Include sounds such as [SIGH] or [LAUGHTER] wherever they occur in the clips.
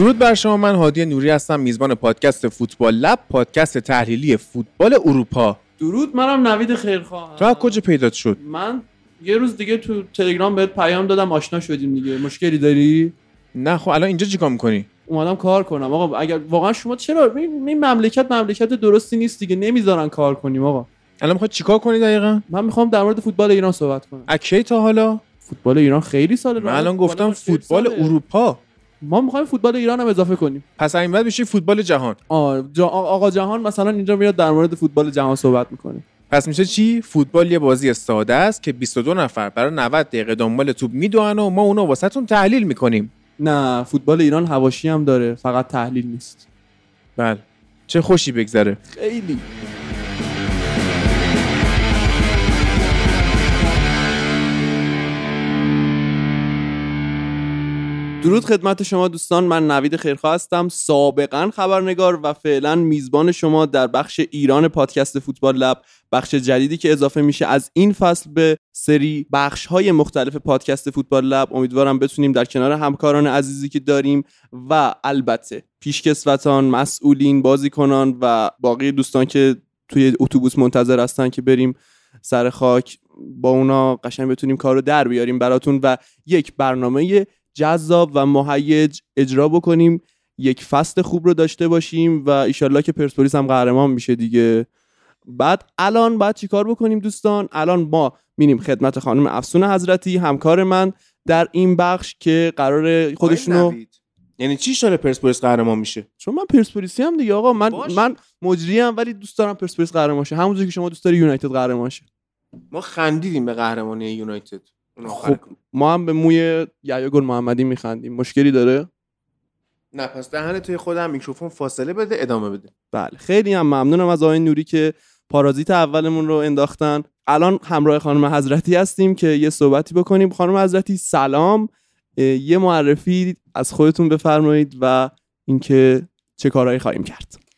درود بر شما من هادی نوری هستم میزبان پادکست فوتبال لب پادکست تحلیلی فوتبال اروپا. درود منم نوید خیرخواه تو از کجا پیدات شد؟ من یه روز دیگه تو تلگرام بهت پیام دادم آشنا شدیم دیگه. مشکلی داری؟ نه خب الان اینجا چیکار می‌کنی؟ اومدم کار کنم. آقا اگر واقعا شما چرا؟ این مملکت مملکت درستی نیست دیگه. نمی‌ذارن کار کنیم آقا. الان می‌خوای چیکار کنی دقیقا؟ من می‌خوام در مورد فوتبال ایران صحبت کنم. اکی تا حالا؟ فوتبال ایران خیلی سال من الان گفتم فوتبال اروپا. ما می‌خوایم فوتبال ایران هم اضافه کنیم. پس این بعد میشه فوتبال جهان. جا... آقا جهان مثلا اینجا میاد در مورد فوتبال جهان صحبت می‌کنه. پس میشه چی؟ فوتبال یه بازی ساده است که 22 نفر برای 90 دقیقه دنبال توپ میدوئن و ما اونو واسهتون تحلیل می‌کنیم. نه فوتبال ایران هواشی هم داره فقط تحلیل نیست. بله. چه خوشی بگذره. خیلی. درود خدمت شما دوستان من نوید خیرخواه هستم سابقا خبرنگار و فعلا میزبان شما در بخش ایران پادکست فوتبال لب بخش جدیدی که اضافه میشه از این فصل به سری بخش های مختلف پادکست فوتبال لب. امیدوارم بتونیم در کنار همکاران عزیزی که داریم و البته پیشکسوتان مسئولین بازیکنان و باقی دوستان که توی اتوبوس منتظر هستن که بریم سر خاک با اونا قشنگ بتونیم کار در بیاریم براتون و یک برنامه جذاب و مهیج اجرا بکنیم یک فصل خوب رو داشته باشیم و ایشالله که پرسپولیس هم قهرمان میشه دیگه. بعد الان باید چیکار بکنیم دوستان؟ الان ما میریم خدمت خانم افسون حضرتی همکار من در این بخش که قرار خودشونو یعنی چی شده پرسپولیس قهرمان میشه؟ چون من پرسپولیسی هم دیگه آقا من باش. من مجری ام ولی دوست دارم پرسپولیس قهرمان شه همونجوری که شما دوست داری یونایتد قهرمان شه. ما خندیدیم به قهرمانی یونایتد. خب ما هم به موی یحیی گل محمدی میخندیم. مشکلی داره؟ نه پس دهن توی خودم میکروفون فاصله بده ادامه بده. بله خیلی هم ممنونم از آقای نوری که پارازیت اولمون رو انداختن. الان همراه خانم حضرتی هستیم که یه صحبتی بکنیم. خانم حضرتی سلام. یه معرفی از خودتون بفرمایید و اینکه چه کارهایی خواهیم کرد.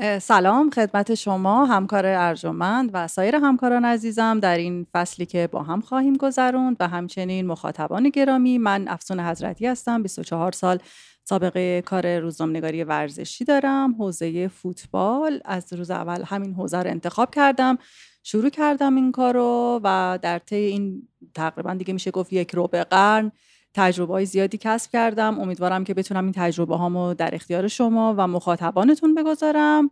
سلام خدمت شما همکار ارجمند و سایر همکاران عزیزم در این فصلی که با هم خواهیم گذروند و همچنین مخاطبان گرامی. من افسون حضرتی هستم 24 سال سابقه کار روزنامه‌نگاری ورزشی دارم. حوزه فوتبال از روز اول همین حوزه رو انتخاب کردم شروع کردم این کارو و در طی این تقریبا دیگه میشه گفت یک ربع قرن تجربه های زیادی کسب کردم. امیدوارم که بتونم این تجربه هامو در اختیار شما و مخاطبانتون بگذارم.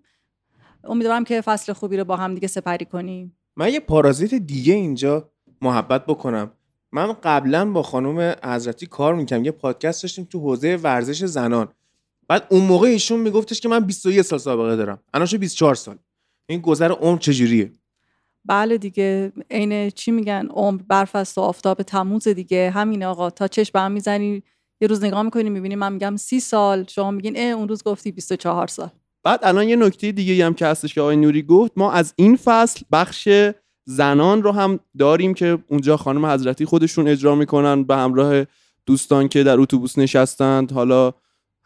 امیدوارم که فصل خوبی رو با هم دیگه سپری کنیم. من یه پارازیت دیگه اینجا محبت بکنم. من قبلا با خانم حضرتی کار می‌کنم یه پادکست داشتیم تو حوزه ورزش زنان. بعد اون موقع ایشون میگفتش که من 21 سال سابقه دارم. الان شو 24 سال. این گذر عمر چجوریه؟ بله دیگه عین چی میگن عمر برف است و آفتاب تموز دیگه. همین آقا تا چشم به هم می‌زنی یه روز نگاه می‌کنی می‌بینی من میگم سی سال. شما میگین اه اون روز گفتی 24 سال. بعد الان یه نکته دیگه هم که هستش که آقای نوری گفت ما از این فصل بخش زنان رو هم داریم که اونجا خانم حضرتی خودشون اجرا می‌کنن به همراه دوستان که در اتوبوس نشستند. حالا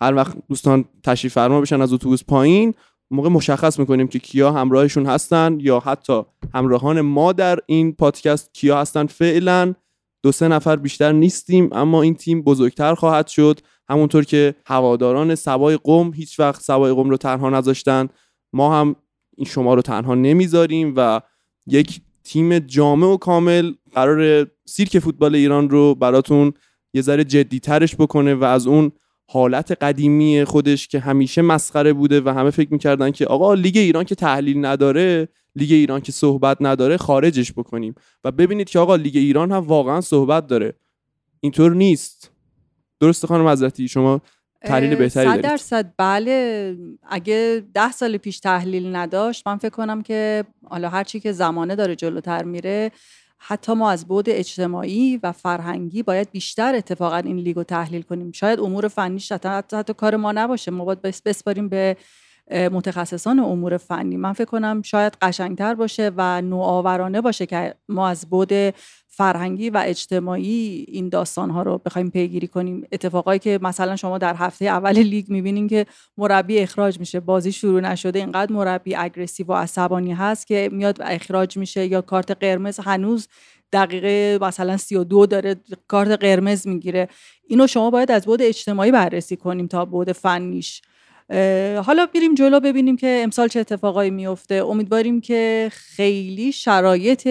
هر وقت دوستان تشریف فرما بشن از اتوبوس پایین موقع مشخص می‌کنیم که کیا همراهشون هستن یا حتی همراهان ما در این پادکست کیا هستن. فعلا دو سه نفر بیشتر نیستیم اما این تیم بزرگتر خواهد شد. همونطور که هواداران سوای قم هیچ وقت سوای قم رو تنها نذاشتن ما هم این شما رو تنها نمی‌ذاریم و یک تیم جامع و کامل قرار سیرک فوتبال ایران رو براتون یه ذره جدیترش بکنه و از اون حالت قدیمی خودش که همیشه مسخره بوده و همه فکر می‌کردن که آقا لیگ ایران که تحلیل نداره لیگ ایران که صحبت نداره خارجش بکنیم. و ببینید که آقا لیگ ایران هم واقعا صحبت داره. اینطور نیست. درسته خانم حضرتی شما تحلیل بهتری صد درصد. بله. اگه ده سال پیش تحلیل نداشت من فکر کنم که حالا هرچی که زمانه داره جلوتر میره حتی ما از بعد اجتماعی و فرهنگی باید بیشتر اتفاقا این لیگو تحلیل کنیم. شاید امور فنیش حتی, حتی, حتی کار ما نباشه. ما باید بس- بسپاریم به متخصصان امور فنی. من فکر کنم شاید قشنگتر باشه و نوآورانه باشه که ما از بود فرهنگی و اجتماعی این داستان ها رو بخوایم پیگیری کنیم. اتفاقایی که مثلا شما در هفته اول لیگ می‌بینین که مربی اخراج میشه. بازی شروع نشده اینقدر مربی اگریسیو و عصبانی هست که میاد اخراج میشه یا کارت قرمز هنوز دقیقه مثلا 32 داره کارت قرمز می‌گیره. اینو شما باید از بود اجتماعی بررسی کنیم تا بود فنیش. حالا بریم جلو ببینیم که امسال چه اتفاقایی میفته. امیدواریم که خیلی شرایط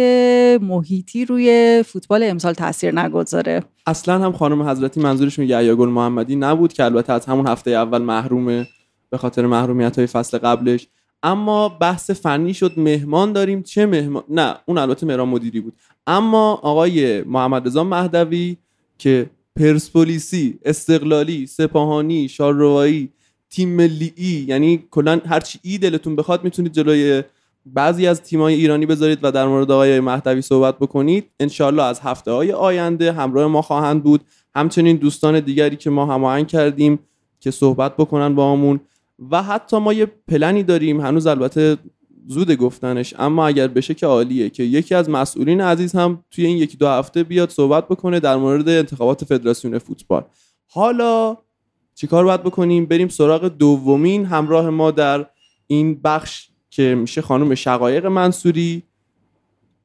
محیطی روی فوتبال امسال تاثیر نگذاره. اصلا هم خانم حضرتی منظورشون یحیی گل محمدی نبود که البته از همون هفته اول محرومه به خاطر محرومیت های فصل قبلش. اما بحث فنی شد مهمان داریم. چه مهمان؟ نه اون البته مهران مدیری بود. اما آقای محمد رضا مهدوی که پرسپولیسی استقلالی سپاهانی شارروایی تیم ملی ای یعنی کلا هر چی ای دلتون بخواد می‌تونید جلوی بعضی از تیمای ایرانی بذارید و در مورد آقای مهدوی صحبت بکنید. انشالله از هفته های آینده همراه ما خواهند بود. همچنین دوستان دیگری که ما هماهنگ کردیم که صحبت بکنن با همون. و حتی ما یه پلنی داریم هنوز البته زود گفتنش اما اگر بشه که عالیه که یکی از مسئولین عزیز هم توی این یکی دو هفته بیاد صحبت بکنه در مورد انتخابات فدراسیون فوتبال. حالا چیکار باید بکنیم؟ بریم سراغ دومین همراه ما در این بخش که میشه خانم شقایق منصوری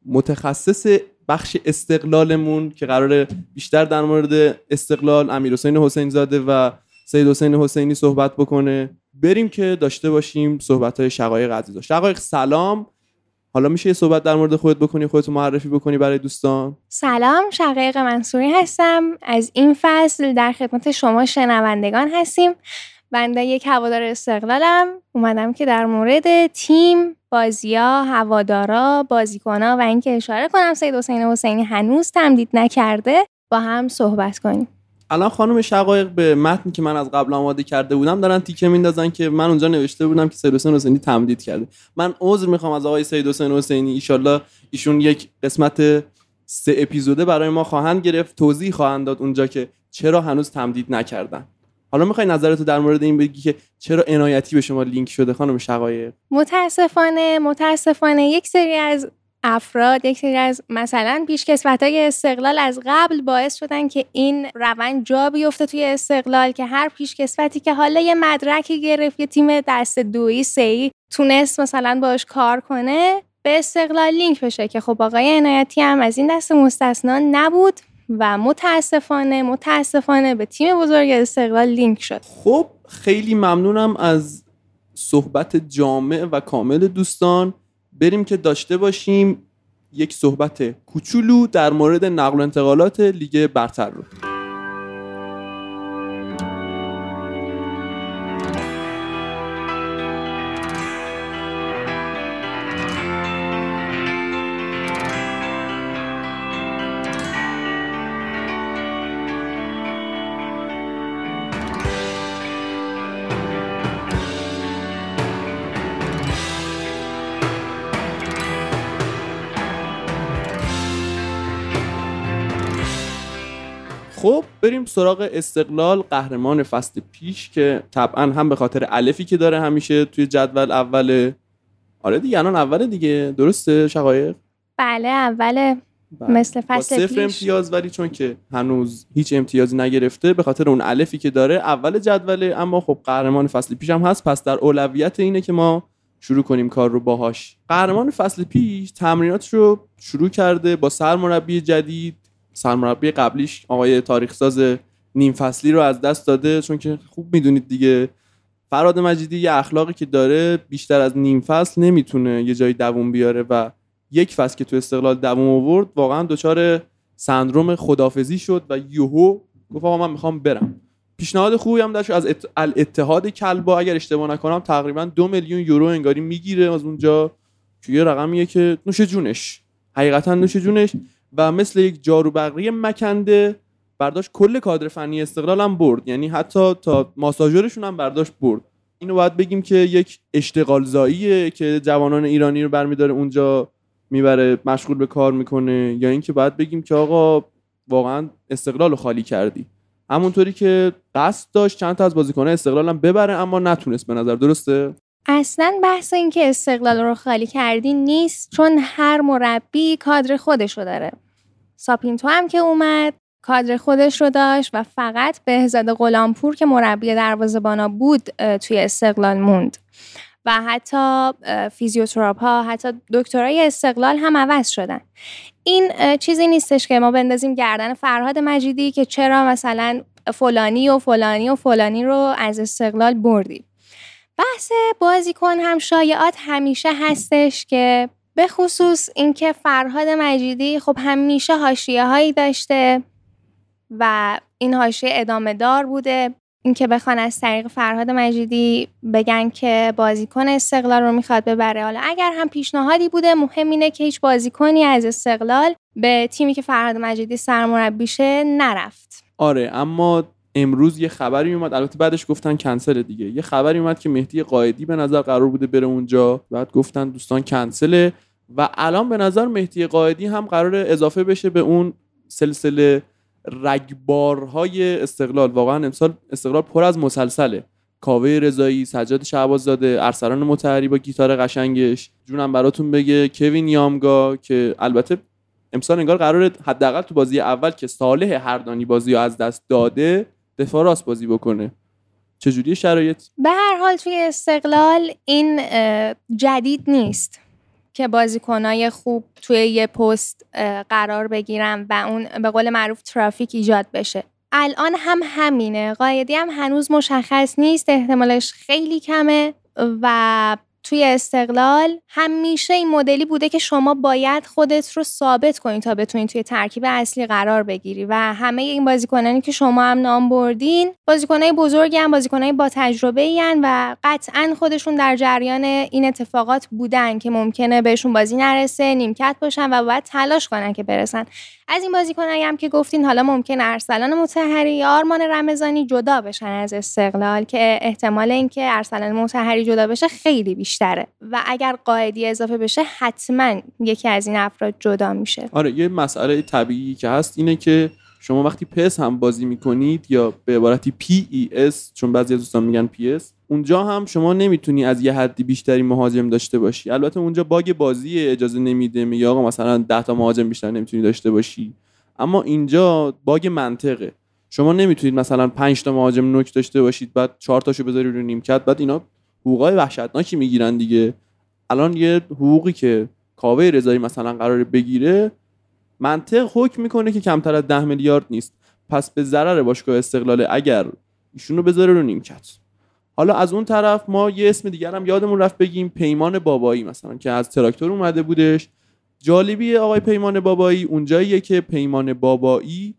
متخصص بخش استقلالمون که قرار بیشتر در مورد استقلال امیر حسین حسین زاده و سید حسین حسینی صحبت بکنه. بریم که داشته باشیم صحبت های شقایق عزیزا. شقایق سلام. حالا میشه یه صحبت در مورد خودت بکنی خودتو معرفی بکنی برای دوستان؟ سلام شقایق منصوری هستم. از این فصل در خدمت شما شنوندگان هستیم. بنده یک هوادار استقلالم. اومدم که در مورد تیم بازیا هوادارا بازیکنها و اینکه اشاره کنم سید حسین حسینی هنوز تمدید نکرده با هم صحبت کنیم. الان خانم شقایق به متنی که من از قبل آماده کرده بودم دارن تیکه میندازن که من اونجا نوشته بودم که سید حسین حسینی تمدید کرده. من عذر می‌خوام از آقای سید حسین حسینی. ایشالله ایشون یک قسمت سه اپیزوده برای ما خواهند گرفت توضیح خواهند داد اونجا که چرا هنوز تمدید نکردن. حالا می‌خوای نظرتو در مورد این بگی که چرا عنایتی به شما لینک شده خانم شقایق؟ متاسفانه متاسفانه یک سری از افراد یک سری از مثلا پیشکسوت های استقلال از قبل باعث شدن که این روند جا بیفته توی استقلال که هر پیشکسوتی که حالا یه مدرکی گرفت یه تیم دست دویی سی تونست مثلا باش کار کنه به استقلال لینک بشه که خب آقای عنایتی هم از این دست مستثنا نبود و متاسفانه متاسفانه به تیم بزرگ استقلال لینک شد. خب خیلی ممنونم از صحبت جامع و کامل دوستان. بریم که داشته باشیم یک صحبت کوچولو در مورد نقل و انتقالات لیگ برتر رو. بریم سراغ استقلال قهرمان فصل پیش که طبعا هم به خاطر الفی که داره همیشه توی جدول اوله آره دیگه الان اوله دیگه. درسته شقایق؟ بله اوله بله. مثل فصل با صفر امتیاز ولی چون که هنوز هیچ امتیازی نگرفته به خاطر اون الفی که داره اول جدوله اما خب قهرمان فصل پیش هم هست. پس در اولویت اینه که ما شروع کنیم کار رو باهاش. قهرمان فصل پیش تمرینات رو شروع کرده با سرمربی جدید سرمربی قبلیش آقای تاریخساز نیم فصلی رو از دست داده. چون که خوب می‌دونید دیگه فراد مجیدی یه اخلاقی که داره بیشتر از نیم فصل نمی‌تونه یه جایی دووم بیاره و یک فصل که تو استقلال دووم آورد واقعا دچار سندروم خدافزی شد و یوهو گفت آقا من می‌خوام برم. پیشنهاد خوبی هم داشت از اتحاد کلبا. اگر اشتباه نکنم تقریبا دو میلیون یورو انگاری می‌گیره از اونجا که یه رقمیه که نوش جونش. حقیقتا نوش جونش. و مثل یک جارو بقیه مکنده برداشت کل کادر فنی استقلال هم برد. یعنی حتی تا ماساژورشون هم برداشت برد. اینو باید بگیم که یک اشتغال زاییه که جوانان ایرانی رو برمیداره اونجا می‌بره مشغول به کار می‌کنه. یا اینکه باید بگیم که آقا واقعا استقلال رو خالی کردی. همونطوری که قصد داشت چند تا از بازیکنان استقلال هم ببره اما نتونست به نظر. درسته؟ اصلا بحث این که استقلال رو خالی کردی نیست چون هر مربی کادر خودش رو داره. ساپینتو هم که اومد کادر خودش رو داشت و فقط بهزاد غلامپور که مربی دروازه‌بانا بود توی استقلال موند. و حتی فیزیوتراپ ها حتی دکترای استقلال هم عوض شدن. این چیزی نیستش که ما بندازیم گردن فرهاد مجیدی که چرا مثلا فلانی و فلانی و فلانی رو از استقلال بردیم. بحث بازیکن هم شایعات همیشه هستش که به خصوص اینکه فرهاد مجیدی خب همیشه حاشیه هایی داشته و این حاشیه ادامه دار بوده. اینکه بخوان از طریق فرهاد مجیدی بگن که بازیکن استقلال رو می‌خواد ببره. حالا اگر هم پیشنهادی بوده مهم اینه که هیچ بازیکنی از استقلال به تیمی که فرهاد مجیدی سرمربیشه نرفت. آره اما امروز یه خبری اومد البته بعدش گفتن کنسل دیگه. یه خبری اومد که مهدی قائدی به نظر قرار بوده بره اونجا. بعد گفتن دوستان کنسله و الان به نظر مهدی قائدی هم قرار اضافه بشه به اون سلسله رگبارهای استقلال. واقعا امسال استقلال پر از مسلسله کاوه رضایی سجاد شعبازاده ارسلان متحری با گیتار قشنگش. جونم براتون بگه کوین یامگا که البته امسال انگار قرار حداقل تو بازی اول که صالح هردانی بازی رو از دست داده دفاع راست بازی بکنه. چجوری شرایط؟ به هر حال توی استقلال این جدید نیست که بازیکنای خوب توی یه پست قرار بگیرن و اون به قول معروف ترافیک ایجاد بشه. الان هم همینه. قایدی هم هنوز مشخص نیست. احتمالش خیلی کمه و توی استقلال همیشه این مدلی بوده که شما باید خودت رو ثابت کنی تا بتونی توی ترکیب اصلی قرار بگیری و همه این بازیکنانی که شما هم نام بردین بازیکنای بزرگی هم بازیکنای با تجربه این و قطعا خودشون در جریان این اتفاقات بودن که ممکنه بهشون بازی نرسه نیمکت باشن و باید تلاش کنن که برسن. از این بازیکنایی هم که گفتین حالا ممکن ارسلان متحری یا آرمان رمضانی جدا بشن از استقلال که احتمال اینکه ارسلان متحری جدا بشه خیلی بیشتره. و اگر قاعدی اضافه بشه حتما یکی از این افراد جدا میشه. آره یه مسئله طبیعی که هست اینه که شما وقتی PES هم بازی می‌کنید یا به عبارتی PES چون بعضی از دوستان میگن PES اونجا هم شما نمی‌تونی از یه حدی بیشتری مهاجم داشته باشی. البته اونجا bug بازی اجازه نمیده میگه آقا مثلا 10 تا مهاجم بیشتر نمی‌تونی داشته باشی. اما اینجا bug منطقه. شما نمی‌تونید مثلا 5 تا مهاجم نوک داشته باشید بعد 4 تاشو بذاری رو نیمکت بعد اینا حقوقای وحشتناکی می‌گیرن دیگه. الان یه حقوقی که کاوه رضایی مثلا قرار بگیره منطق حکم می‌کنه که کمتر از 10 میلیارد نیست. پس به ضرر باشگاه استقلال اگر ایشونو بذاره رو نیمکت. حالا از اون طرف ما یه اسم دیگر هم یادمون رفت بگیم پیمان بابایی مثلا که از تراکتور اومده بودش. جالبی آقای پیمان بابایی اونجاییه که پیمان بابایی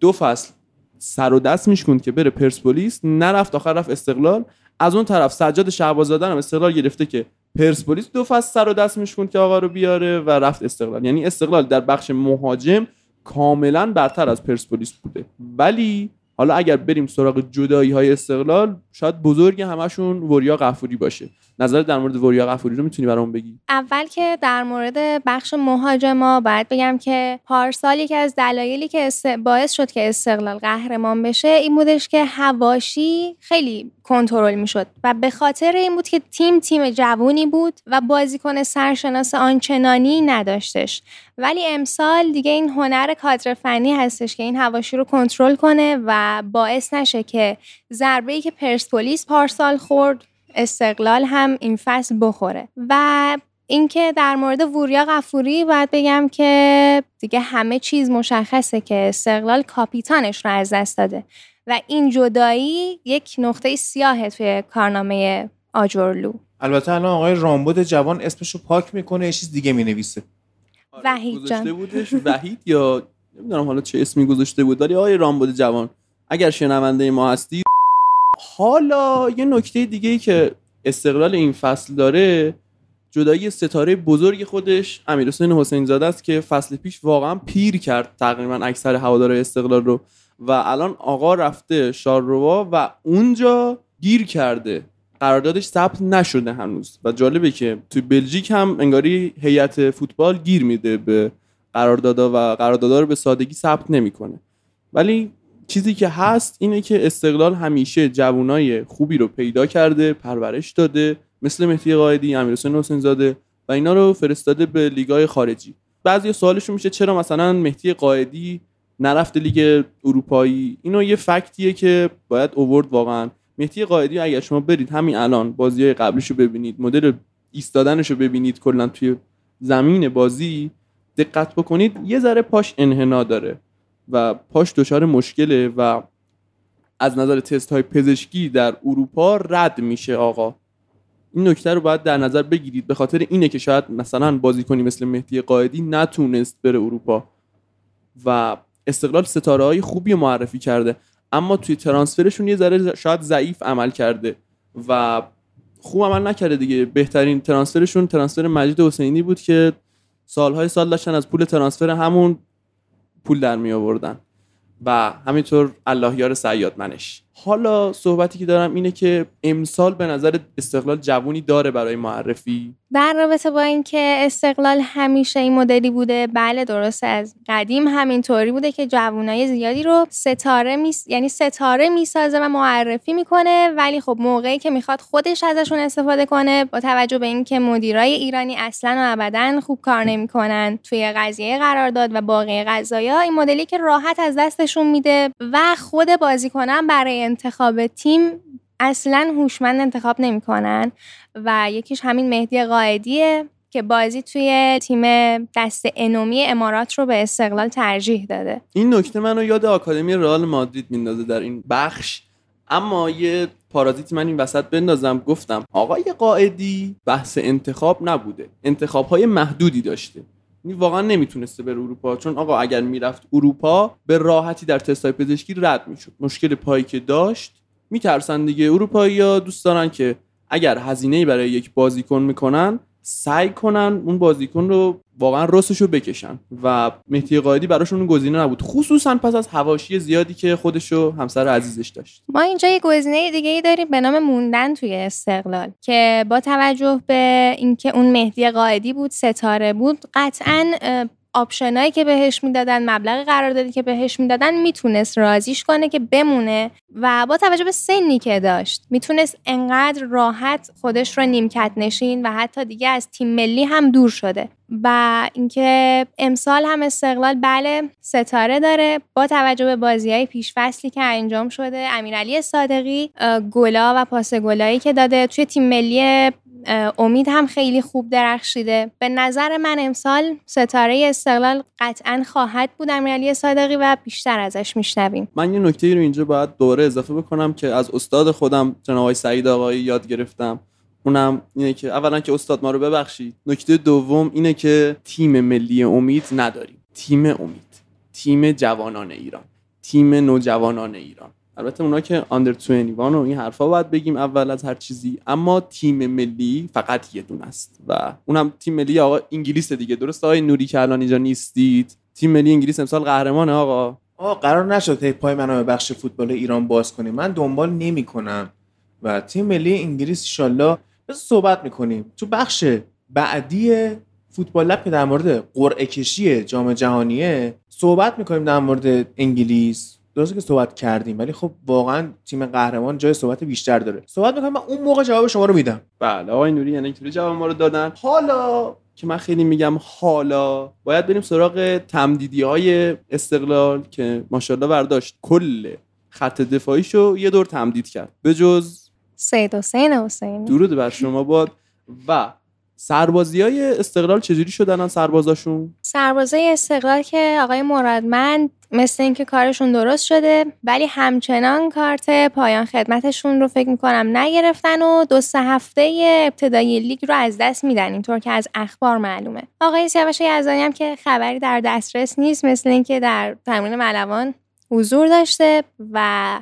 دو فصل سر و دست میشکند که بره پرسپولیس نرفت آخر رفت استقلال. از اون طرف سجاد شعبازاده هم استقلال گرفته که پرسپولیس دو فصل سر و دست میشکند که آقا رو بیاره و رفت استقلال. یعنی استقلال در بخش مهاجم کاملا برتر از پرسپولیس بوده. ولی حالا اگر بریم سراغ جدایی های استقلال شاید بزرگ همشون وریا قفوری باشه. نظر در مورد وریا قفوری رو می‌تونی برام بگی؟ اول که در مورد بخش مهاجما باید بگم که پارسال یکی از دلایلی که باعث شد که استقلال قهرمان بشه این بودش که هواشی خیلی کنترل می‌شد و به خاطر این بود که تیم تیم جوونی بود و بازیکن سرشناس آنچنانی نداشتش. ولی امسال دیگه این هنر کادر فنی هستش که این هواشی رو کنترل کنه و باعث نشه که ضربه ای که پرسپولیس پارسال خورد استقلال هم این فصل بخوره. و اینکه در مورد وریا قفوری باید بگم که دیگه همه چیز مشخصه که استقلال کاپیتانش رو از دست داده. و این جدایی یک نقطه سیاهه توی کارنامه آجورلو البته الان آقای رامبد جوان اسمشو پاک می‌کنه یه چیز دیگه می‌نویسه. آره، وحید جان. بودش. وحید یا نمی‌دونم حالا چه اسمی گذاشته بود ولی آقای رامبد جوان اگر شنونده ما هستی حالا یه نکته دیگه ای که استقلال این فصل داره جدایی ستاره بزرگ خودش امیرحسین حسین زاده است که فصل پیش واقعا پیر کرد تقریبا اکثر هوادارهای استقلال رو و الان آقا رفته شارروا و اونجا گیر کرده. قراردادش ثبت نشده هنوز و جالبه که توی بلژیک هم انگاری هیئت فوتبال گیر میده به قراردادا و قراردادا رو به سادگی ثبت نمی‌کنه. ولی چیزی که هست اینه که استقلال همیشه جوانای خوبی رو پیدا کرده پرورش داده مثل مهدی قائدی امیرحسین حسین زاده و اینا رو فرستاده به لیگای خارجی. بعضی سوالشون میشه چرا مثلا مهدی قائدی نرفته لیگ اروپایی؟ اینو یه فکتیه که باید اوورد واقعا. مهدی قائدی اگر شما برید همین الان بازی های قبلیشو ببینید مدل ایستادنشو ببینید کلا توی زمین بازی دقت بکنید یه ذره پاش انحنا داره. و پاش دچار مشکله و از نظر تست های پزشکی در اروپا رد میشه آقا. این نکته رو باید در نظر بگیرید. به خاطر اینه که شاید مثلا بازیکنی مثل مهدی قائدی نتونست بره اروپا و استقلال ستاره های خوبی معرفی کرده. اما توی ترانسفرشون یه ذره شاید ضعیف عمل کرده و خوب عمل نکرده دیگه. بهترین ترانسفرشون ترانسفر مجید حسینی بود که سالهای سال داشتن از پول ترانسفر همون پول در می آوردن و همینطور الله یار سیاد منش. حالا صحبتی که دارم اینه که امسال به نظر استقلال جوونی داره برای معرفی. در رابطه با اینکه استقلال همیشه این مدلی بوده بله درست از قدیم همینطوری بوده که جوونای زیادی رو ستاره می... یعنی ستاره می‌سازه و معرفی می‌کنه ولی خب موقعی که می‌خواد خودش ازشون استفاده کنه با توجه به اینکه مدیرای ایرانی اصلا و ابدا خوب کار نمی‌کنن. توی قضیه قرارداد و باقی قضایا این مدلی که راحت از دستشون میده و خود بازیکنان برای انتخاب تیم اصلا هوشمند انتخاب نمی‌کنن و یکیش همین مهدی قائدیه که بازی توی تیم دست انومی امارات رو به استقلال ترجیح داده. این نکته منو یاد آکادمی رئال مادرید میندازه در این بخش. اما یه پارازیت من این وسط بندازم گفتم آقای قائدی بحث انتخاب نبوده. انتخاب های محدودی داشته. واقعا نمی‌تونسته بره اروپا. چون آقا اگر می‌رفت اروپا به راحتی در تستای پزشکی رد می‌شد. مشکل پایی که داشت میترسن دیگه. اروپایی ها دوست دارن که اگر هزینه برای یک بازیکن می‌کنن سعی کنن اون بازیکن رو واقعا رو بکشن و مهدی قائدی براشون گزینه نبود. خصوصا پس از هواشی زیادی که خودشو همسر عزیزش داشت. ما اینجا یه گزینه دیگه ای داریم به نام موندن توی استقلال که با توجه به اینکه اون مهدی قائدی بود ستاره بود قطعا آپشنایی که بهش می‌دادن مبلغ قراردادی که بهش می‌دادن می‌تونست رازیش کنه که بمونه و با توجه به سنی که داشت می‌تونست انقدر راحت خودش رو نیمکت نشین و حتی دیگه از تیم ملی هم دور شده. و اینکه امسال هم استقلال بله ستاره داره. با توجه به بازی های پیش فصلی که انجام شده امیرعلی صادقی گلا و پاس گلایی که داده توی تیم ملی امید هم خیلی خوب درخشیده. به نظر من امسال ستاره استقلال قطعا خواهد بود امیرعلی صادقی و بیشتر ازش میشنویم. من یه نکته رو اینجا باید دوباره اضافه بکنم که از استاد خودم جناب سعید آقایی یاد گرفتم. اونم اینه که اولا که استاد ما رو ببخشید. نکته دوم اینه که تیم ملی امید نداریم. تیم امید. تیم جوانان ایران. تیم نوجوانان ایران. البته اونا که آندر 21 و این حرفا باید بگیم اول از هر چیزی اما تیم ملی فقط یه دونه است و اونم تیم ملی آقا انگلیس دیگه. درست آقای نوری که الان اینجا نیستید؟ تیم ملی انگلیس امسال قهرمانه آقا. آقا قرار نشد هی پای منو به بخش فوتبال ایران باز کنیم. من دنبال نمی‌کنم. و تیم ملی انگلیس ان صحبت می‌کنیم. تو بخش بعدی فوتبال لب که در مورد قرعه کشی جام جهانیه صحبت می‌کنیم در مورد انگلیس. درسته که صحبت کردیم ولی خب واقعا تیم قهرمان جای صحبت بیشتر داره. صحبت می‌کنم من اون موقع جواب شما رو میدم. بله آقای نوری یعنی اینطوری جواب ما رو دادن. حالا که من خیلی میگم حالا باید بریم سراغ تمدیدی های استقلال که ماشاءالله برداشت. کل خط دفاعیشو یه دور تمدید کرد. به جز سید حسین حسین درود بر شما باد. و سربازی های استقلال چجوری شدن سربازاشون؟ سربازای استقلال که آقای مرادمند مثل اینکه کارشون درست شده ولی همچنان کارت پایان خدمتشون رو فکر می‌کنم نگرفتن و دو سه هفته ابتدایی لیگ رو از دست میدن. اینطور که از اخبار معلومه. آقای سیاوش یزدانی هم که خبری در دسترس نیست مثل اینکه در تمرین ملوان حضور داشته و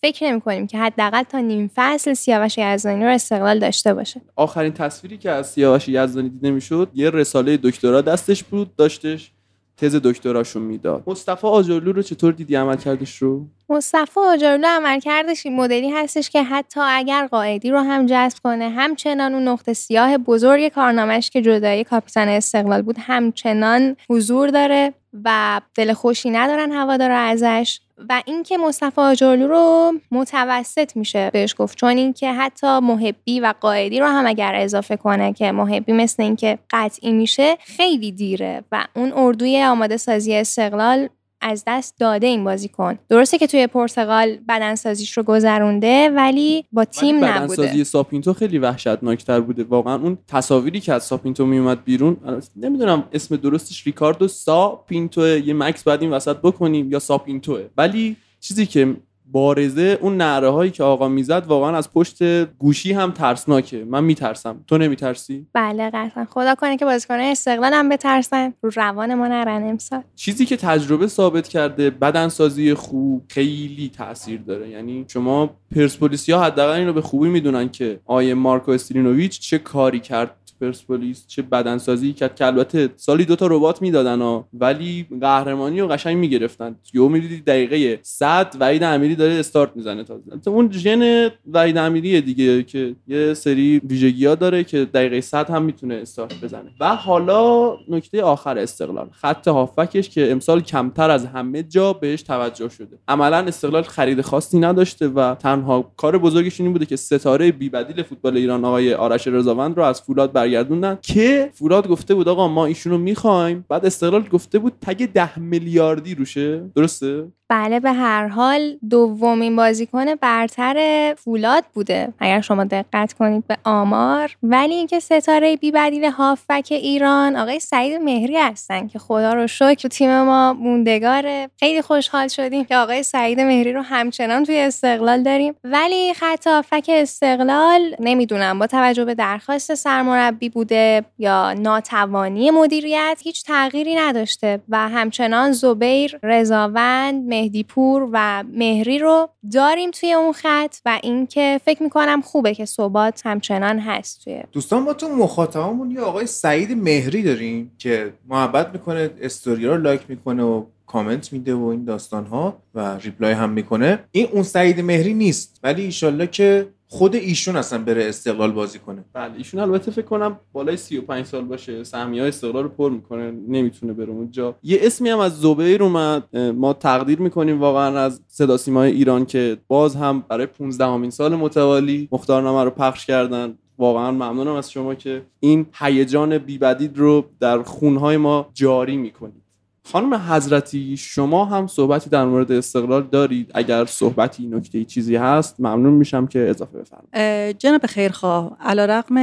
فکر نمی کنیم که حداقل تا نیم فصل سیاوش یزدانی رو استقلال داشته باشه. آخرین تصویری که از سیاوش یزدانی دیده می‌شد یه رساله دکترا دستش بود داشتش. تز دکتراشون می‌داد. مصطفی آجرلو رو چطور دیدی عمل کردش رو؟ مصطفی آجرلو عمل کردش این مدلی هستش که حتی اگر قائدی رو هم جذب کنه همچنان اون نقطه سیاه بزرگ کارنامهش که جدای کاپیتان استقلال بود همچنان حضور داره. و دل خوشی ندارن هوادارا ازش و اینکه مصطفی آجرلو رو متوسط میشه بهش گفت. چون اینکه حتی محبی و قائدی رو هم اگر اضافه کنه که محبی مثل اینکه قطعی میشه خیلی دیره و اون اردوی آماده سازی استقلال از دست داده این بازیکن درسته که توی پرتغال بدنسازیش رو گذرونده ولی با تیم نبوده. بدنسازی ساپینتو خیلی وحشتناکتر بوده. واقعا اون تصاویری که از ساپینتو میومد بیرون نمی‌دونم اسم درستش ریکاردو ساپینتو یه مکس بعد این وسط بکنیم یا ساپینتوه. ولی چیزی که بارزه اون نعره هایی که آقا می‌زد واقعا از پشت گوشی هم ترسناکه. من میترسم. تو نمیترسی؟ بله قطعا. خدا کنه که بازیکن استقلال هم بترسن. رو روان ما نرن امسال. چیزی که تجربه ثابت کرده بدنسازی خوب خیلی تاثیر داره. یعنی شما پرسپولیسیا حداقل این رو به خوبی می‌دونن که آیه مارکو استرینوویچ چه کاری کرد پرسپولیس چه بدنسازی کرد که البته سالی دوتا ربات می‌دادن ها ولی قهرمانی رو قشنگ می‌گرفتن. یهو می‌دیدی دقیقه 100 وحید امیری داره استارت می‌زنه تازه. اون ژن وحید امیری دیگه که یه سری ویژگی ها داره که دقیقه 100 هم می‌تونه استارت بزنه. و حالا نکته آخر استقلال. خط هافکش که امسال کمتر از همه جا بهش توجه شده. عملا استقلال خرید خاصی نداشته و تنها کار بزرگش این بوده که ستاره بی بدیل فوتبال ایران آقای آرش رضاوند رو از فولاد برگردوندن که فولاد گفته بود آقا ما ایشونو می‌خوایم. بعد استقلال گفته بود تگ ده میلیاردی روشه. درسته؟ بله به هر حال دومین بازیکن برتر فولاد بوده. اگر شما دقت کنید به آمار ولی اینکه ستاره بی بدیل هافبک ایران آقای سعید مهری هستن که خدا رو شکر تیم ما موندگاره. خیلی خوشحال شدیم که آقای سعید مهری رو همچنان توی استقلال داریم. ولی خط هافبک استقلال نمی‌دونم با توجه به درخواست سرمربی بوده یا ناتوانی مدیریت هیچ تغییری نداشته و همچنان زبیر رضاوند مهدی پور و مهری رو داریم توی اون خط و اینکه فکر می‌کنم خوبه که ثبات همچنان هست توی دوستان با تو مخاطبمون یه آقای سعید مهری داریم که محبت می‌کنه استوری رو like می‌کنه و کامنت میده و این داستان ها و reply هم می‌کنه. این اون سعید مهری نیست ولی ایشالله که خود ایشون اصلا بره استقلال بازی کنه. بله ایشون البته فکر کنم بالای 35 سال باشه. سهمیه استقلال رو پر می‌کنه نمی‌تونه بره اونجا یه اسمی هم از زبیر اومد. ما تقدیر می‌کنیم واقعا از صدا سیمای ایران که باز هم برای 15 همین سال متوالی مختارنامه رو پخش کردن. واقعا ممنونم از شما که این هیجان بی‌بدیل رو در خونه‌های ما جاری می‌کنید. خانم حضرتی شما هم صحبتی در مورد استقلال دارید. اگر صحبتی نکته چیزی هست ممنون میشم که اضافه بفرمایید. جناب خیرخواه علا رقم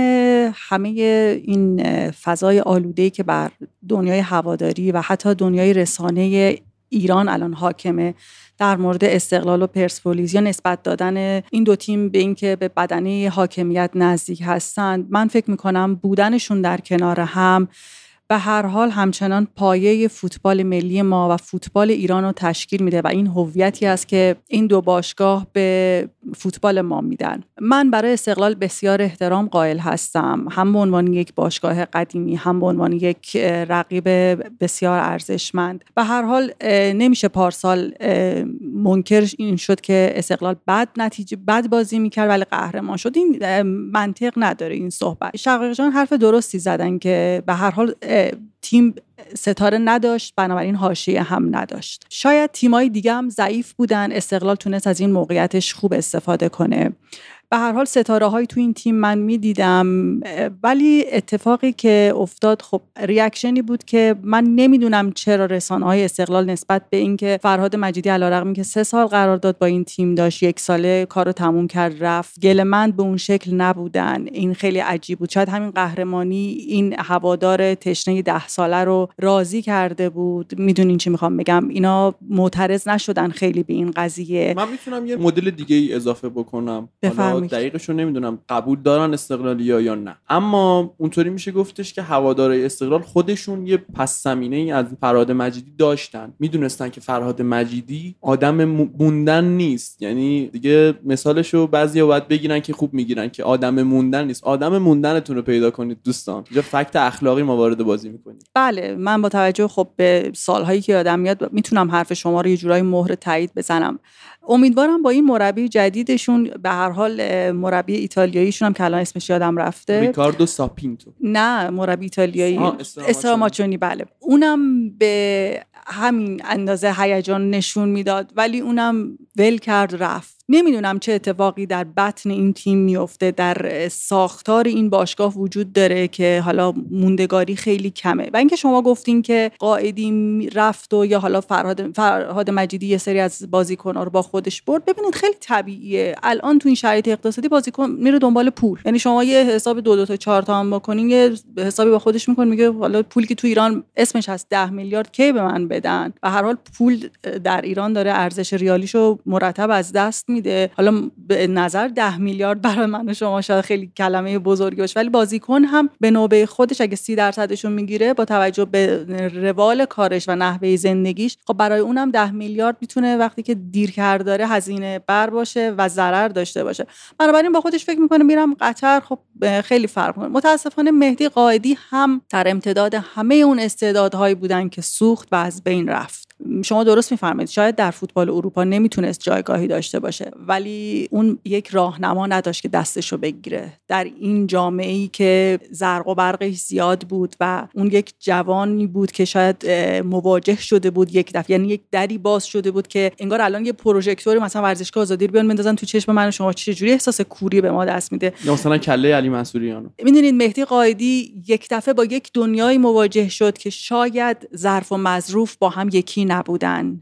همه این فضای آلوده که بر دنیای هواداری و حتی دنیای رسانه ایران الان حاکمه در مورد استقلال و پرسپولیس یا نسبت دادن این دو تیم به اینکه به بدنه حاکمیت نزدیک هستند من فکر می‌کنم بودنشون در کنار هم به هر حال همچنان پایه فوتبال ملی ما و فوتبال ایران رو تشکیل میده و این هویتی است که این دو باشگاه به فوتبال ما میدن. من برای استقلال بسیار احترام قائل هستم. هم به عنوان یک باشگاه قدیمی هم به عنوان یک رقیب بسیار ارزشمند. به هر حال نمیشه پارسال منکر این شد که استقلال بد نتیجه بد بازی می‌کرد ولی قهرمان شد. این منطق نداره این صحبت. شقیق جان حرف درستی زدن که به هر حال تیم ستاره نداشت بنابراین حاشیه هم نداشت. شاید تیمای دیگه هم ضعیف بودن استقلال تونست از این موقعیتش خوب استفاده کنه. به هر حال ستاره های تو این تیم من می‌دیدم ولی اتفاقی که افتاد خب ریاکشنی بود که من نمی‌دونم چرا رسانه های استقلال نسبت به اینکه فرهاد مجیدی علیرغم که سه سال قرارداد با این تیم داشت یک ساله کارو تموم کرد رفت. گلمند به اون شکل نبودن. این خیلی عجیب بود. شاید همین قهرمانی این هوادار تشنه ده ساله رو راضی کرده بود. می‌دونین چی می‌خوام بگم؟ اینا معترض نشدن خیلی به این قضیه. من می‌تونم یه مدل دیگه ای اضافه بکنم. دقیقش رو نمی‌دونم قبول دارن استقلالی یا نه. اما اونطوری میشه گفتش که هوادارای استقلال خودشون یه پس زمینه ای از فرهاد مجیدی داشتن. می‌دونستن که فرهاد مجیدی آدم موندن نیست. یعنی دیگه مثالش رو بعضیا باید بگیرن که خوب می‌گیرن که آدم موندن نیست. آدم موندنتون رو پیدا کنید دوستان. اینجا فکت اخلاقی ما وارد بازی می‌کنید بله من با توجه خب به سالهایی که یادم میاد می‌تونم حرف شما رو یه جورایی مهر تایید بزنم. امیدوارم با این مربی جدیدشون به هر حال مربی ایتالیاییشون هم که الان اسمش یادم رفته. ریکاردو ساپینتو. نه مربی ایتالیایی. استراماچونی بله. اونم به همین اندازه هیجان نشون می‌داد ولی اونم ول کرد رفت. نمی‌دونم چه اتفاقی در بطن این تیم میفته در ساختار این باشگاه وجود داره که حالا موندگاری خیلی کمه. و اینکه شما گفتین که قائدی رفت و یا حالا فرهاد, فرهاد مجیدی یه سری از بازیکن‌ها رو با خودش برد. ببینید خیلی طبیعیه. الان تو این شرایط اقتصادی بازیکن میره دنبال پول. یعنی شما یه حساب دو دو تا چهار تا هم بکنین یه حسابی با خودش می‌کنه میگه حالا پولی که تو ایران اسمش هست ده میلیارد کی به من بدن؟ و هر حال پول در ایران داره ارزش ریالیشو مرتب از دست میده. حالا به نظر ده میلیارد برای من و شما شاید خیلی کلمه بزرگی باشه ولی بازیکن هم به نوبه خودش اگه سی درصدشو می‌گیره با توجه به روال کارش و نحوه زندگیش خب برای اونم ده میلیارد می‌تونه وقتی که دیر کرد داره هزینه بر باشه و ضرر داشته باشه. بنابراین با خودش فکر می‌کنه میرم قطر خب خیلی فرق کنه متاسفانه مهدی قائدی هم در امتداد همه اون استعدادهایی بودن که سوخت و از بین رفت. شما درست میفرمایید. شاید در فوتبال اروپا نمی‌تونست جایگاهی داشته باشه ولی اون یک راهنما نداشت که دستشو بگیره. در این جامعه ای که زرق و برقش زیاد بود و اون یک جوانی بود که شاید مواجه شده بود یک دفعه. یعنی یک دری باز شده بود که انگار الان یه پروژکتوری مثلا ورزشگاه آزادی رو بیان بندازن تو چشم من و شما. چه جوری احساس کوری به ما دست میده؟ یا مثلا کله علی منصوریانو. می‌دونید مهدی قائدی یک دفعه با یک دنیای مواجه شد که شاید ظرف و مظروف با هم یکی نبودن.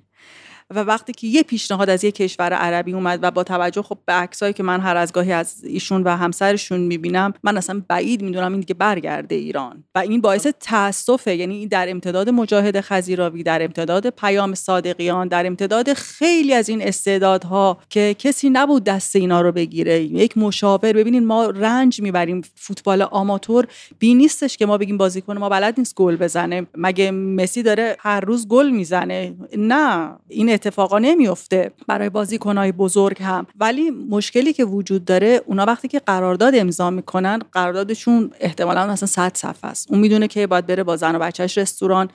و وقتی که یه پیشنهاد از یه کشور عربی اومد و با توجه خب به عکسایی که من هر از گاهی از ایشون و همسرشون می‌بینم من اصلا بعید می‌دونم این دیگه برگرده ایران. و این باعث تاسفه یعنی در امتداد مجاهد خزیراوی در امتداد پیام صادقیان در امتداد خیلی از این استعدادها که کسی نبود دست اینا رو بگیره. یک مشاور ببینید ما رنج می‌بریم فوتبال آماتور بی نیستش که ما بگیم بازیکن ما بلد نیست گل بزنه. مگه مسی داره هر روز گل می‌زنه؟ نه. این اتفاقا نمیفته برای بازیکنهای بزرگ هم. ولی مشکلی که وجود داره اونا وقتی که قرارداد امضا می‌کنن قراردادشون احتمالا مثلا 100 صفحه است. اون می‌دونه که باید بره با زن و بچهش رستوران.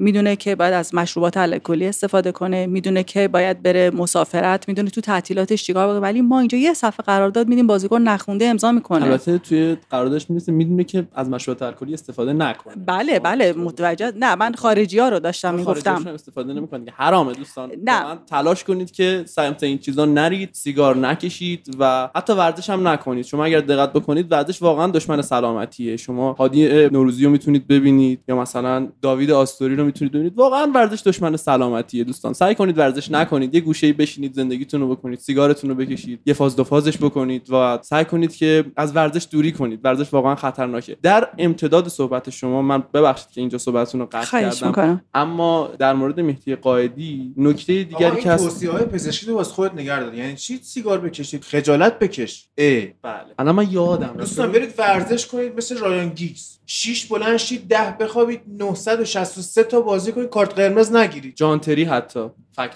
می‌دونه که باید از مشروبات الکلی استفاده کنه می‌دونه که باید بره مسافرت می‌دونه تو تعطیلاتش چیکار بکنه. ولی ما اینجا یه صفحه قرارداد میدیم بازیکن نخونده امضا می‌کنه. البته توی قراردادش می‌رسه می‌دونه که از مشروبات الکلی استفاده نکنه. بله بله متوجه نه من خارجی ها رو داشتم می‌گفتم. استفاده نمی‌کنه که حرامه دوستان. نه. واقعاً تلاش کنید که سمت این چیزا نرید سیگار نکشید و حتی ورزش هم نکنید. شما اگر دقت بکنید ورزش واقعا دشمن سلامتیه. شما هادی نوروزی رو می‌تونید ببینید یا مثلا داوید آستوری رو می‌تونید ببینید واقعا ورزش دشمن سلامتیه دوستان. سعی کنید ورزش نکنید. یه گوشه بشینید زندگیتون رو بکنید سیگارتون رو بکشید یه فاز دو فازش بکنید و سعی کنید که از ورزش دوری کنید. ورزش واقعا خطرناکه. در امتداد صحبت شما من ببخشید که اینجا صحبتتون رو قطع کردم. می‌کنم. اما در مورد مهدی قائدی نکته دیگری که هست توصیه های پزشکی رو واسه خودت نگه دار. یعنی چی سیگار بکشید؟ خجالت بکش. اه. بله. الان من یادم دوستان برید ورزش کنید مثل رایان گیگز. شیش بلند شید ده بخوابید 963 تا بازی کنید کارت قرمز نگیرید. جانتری حتی.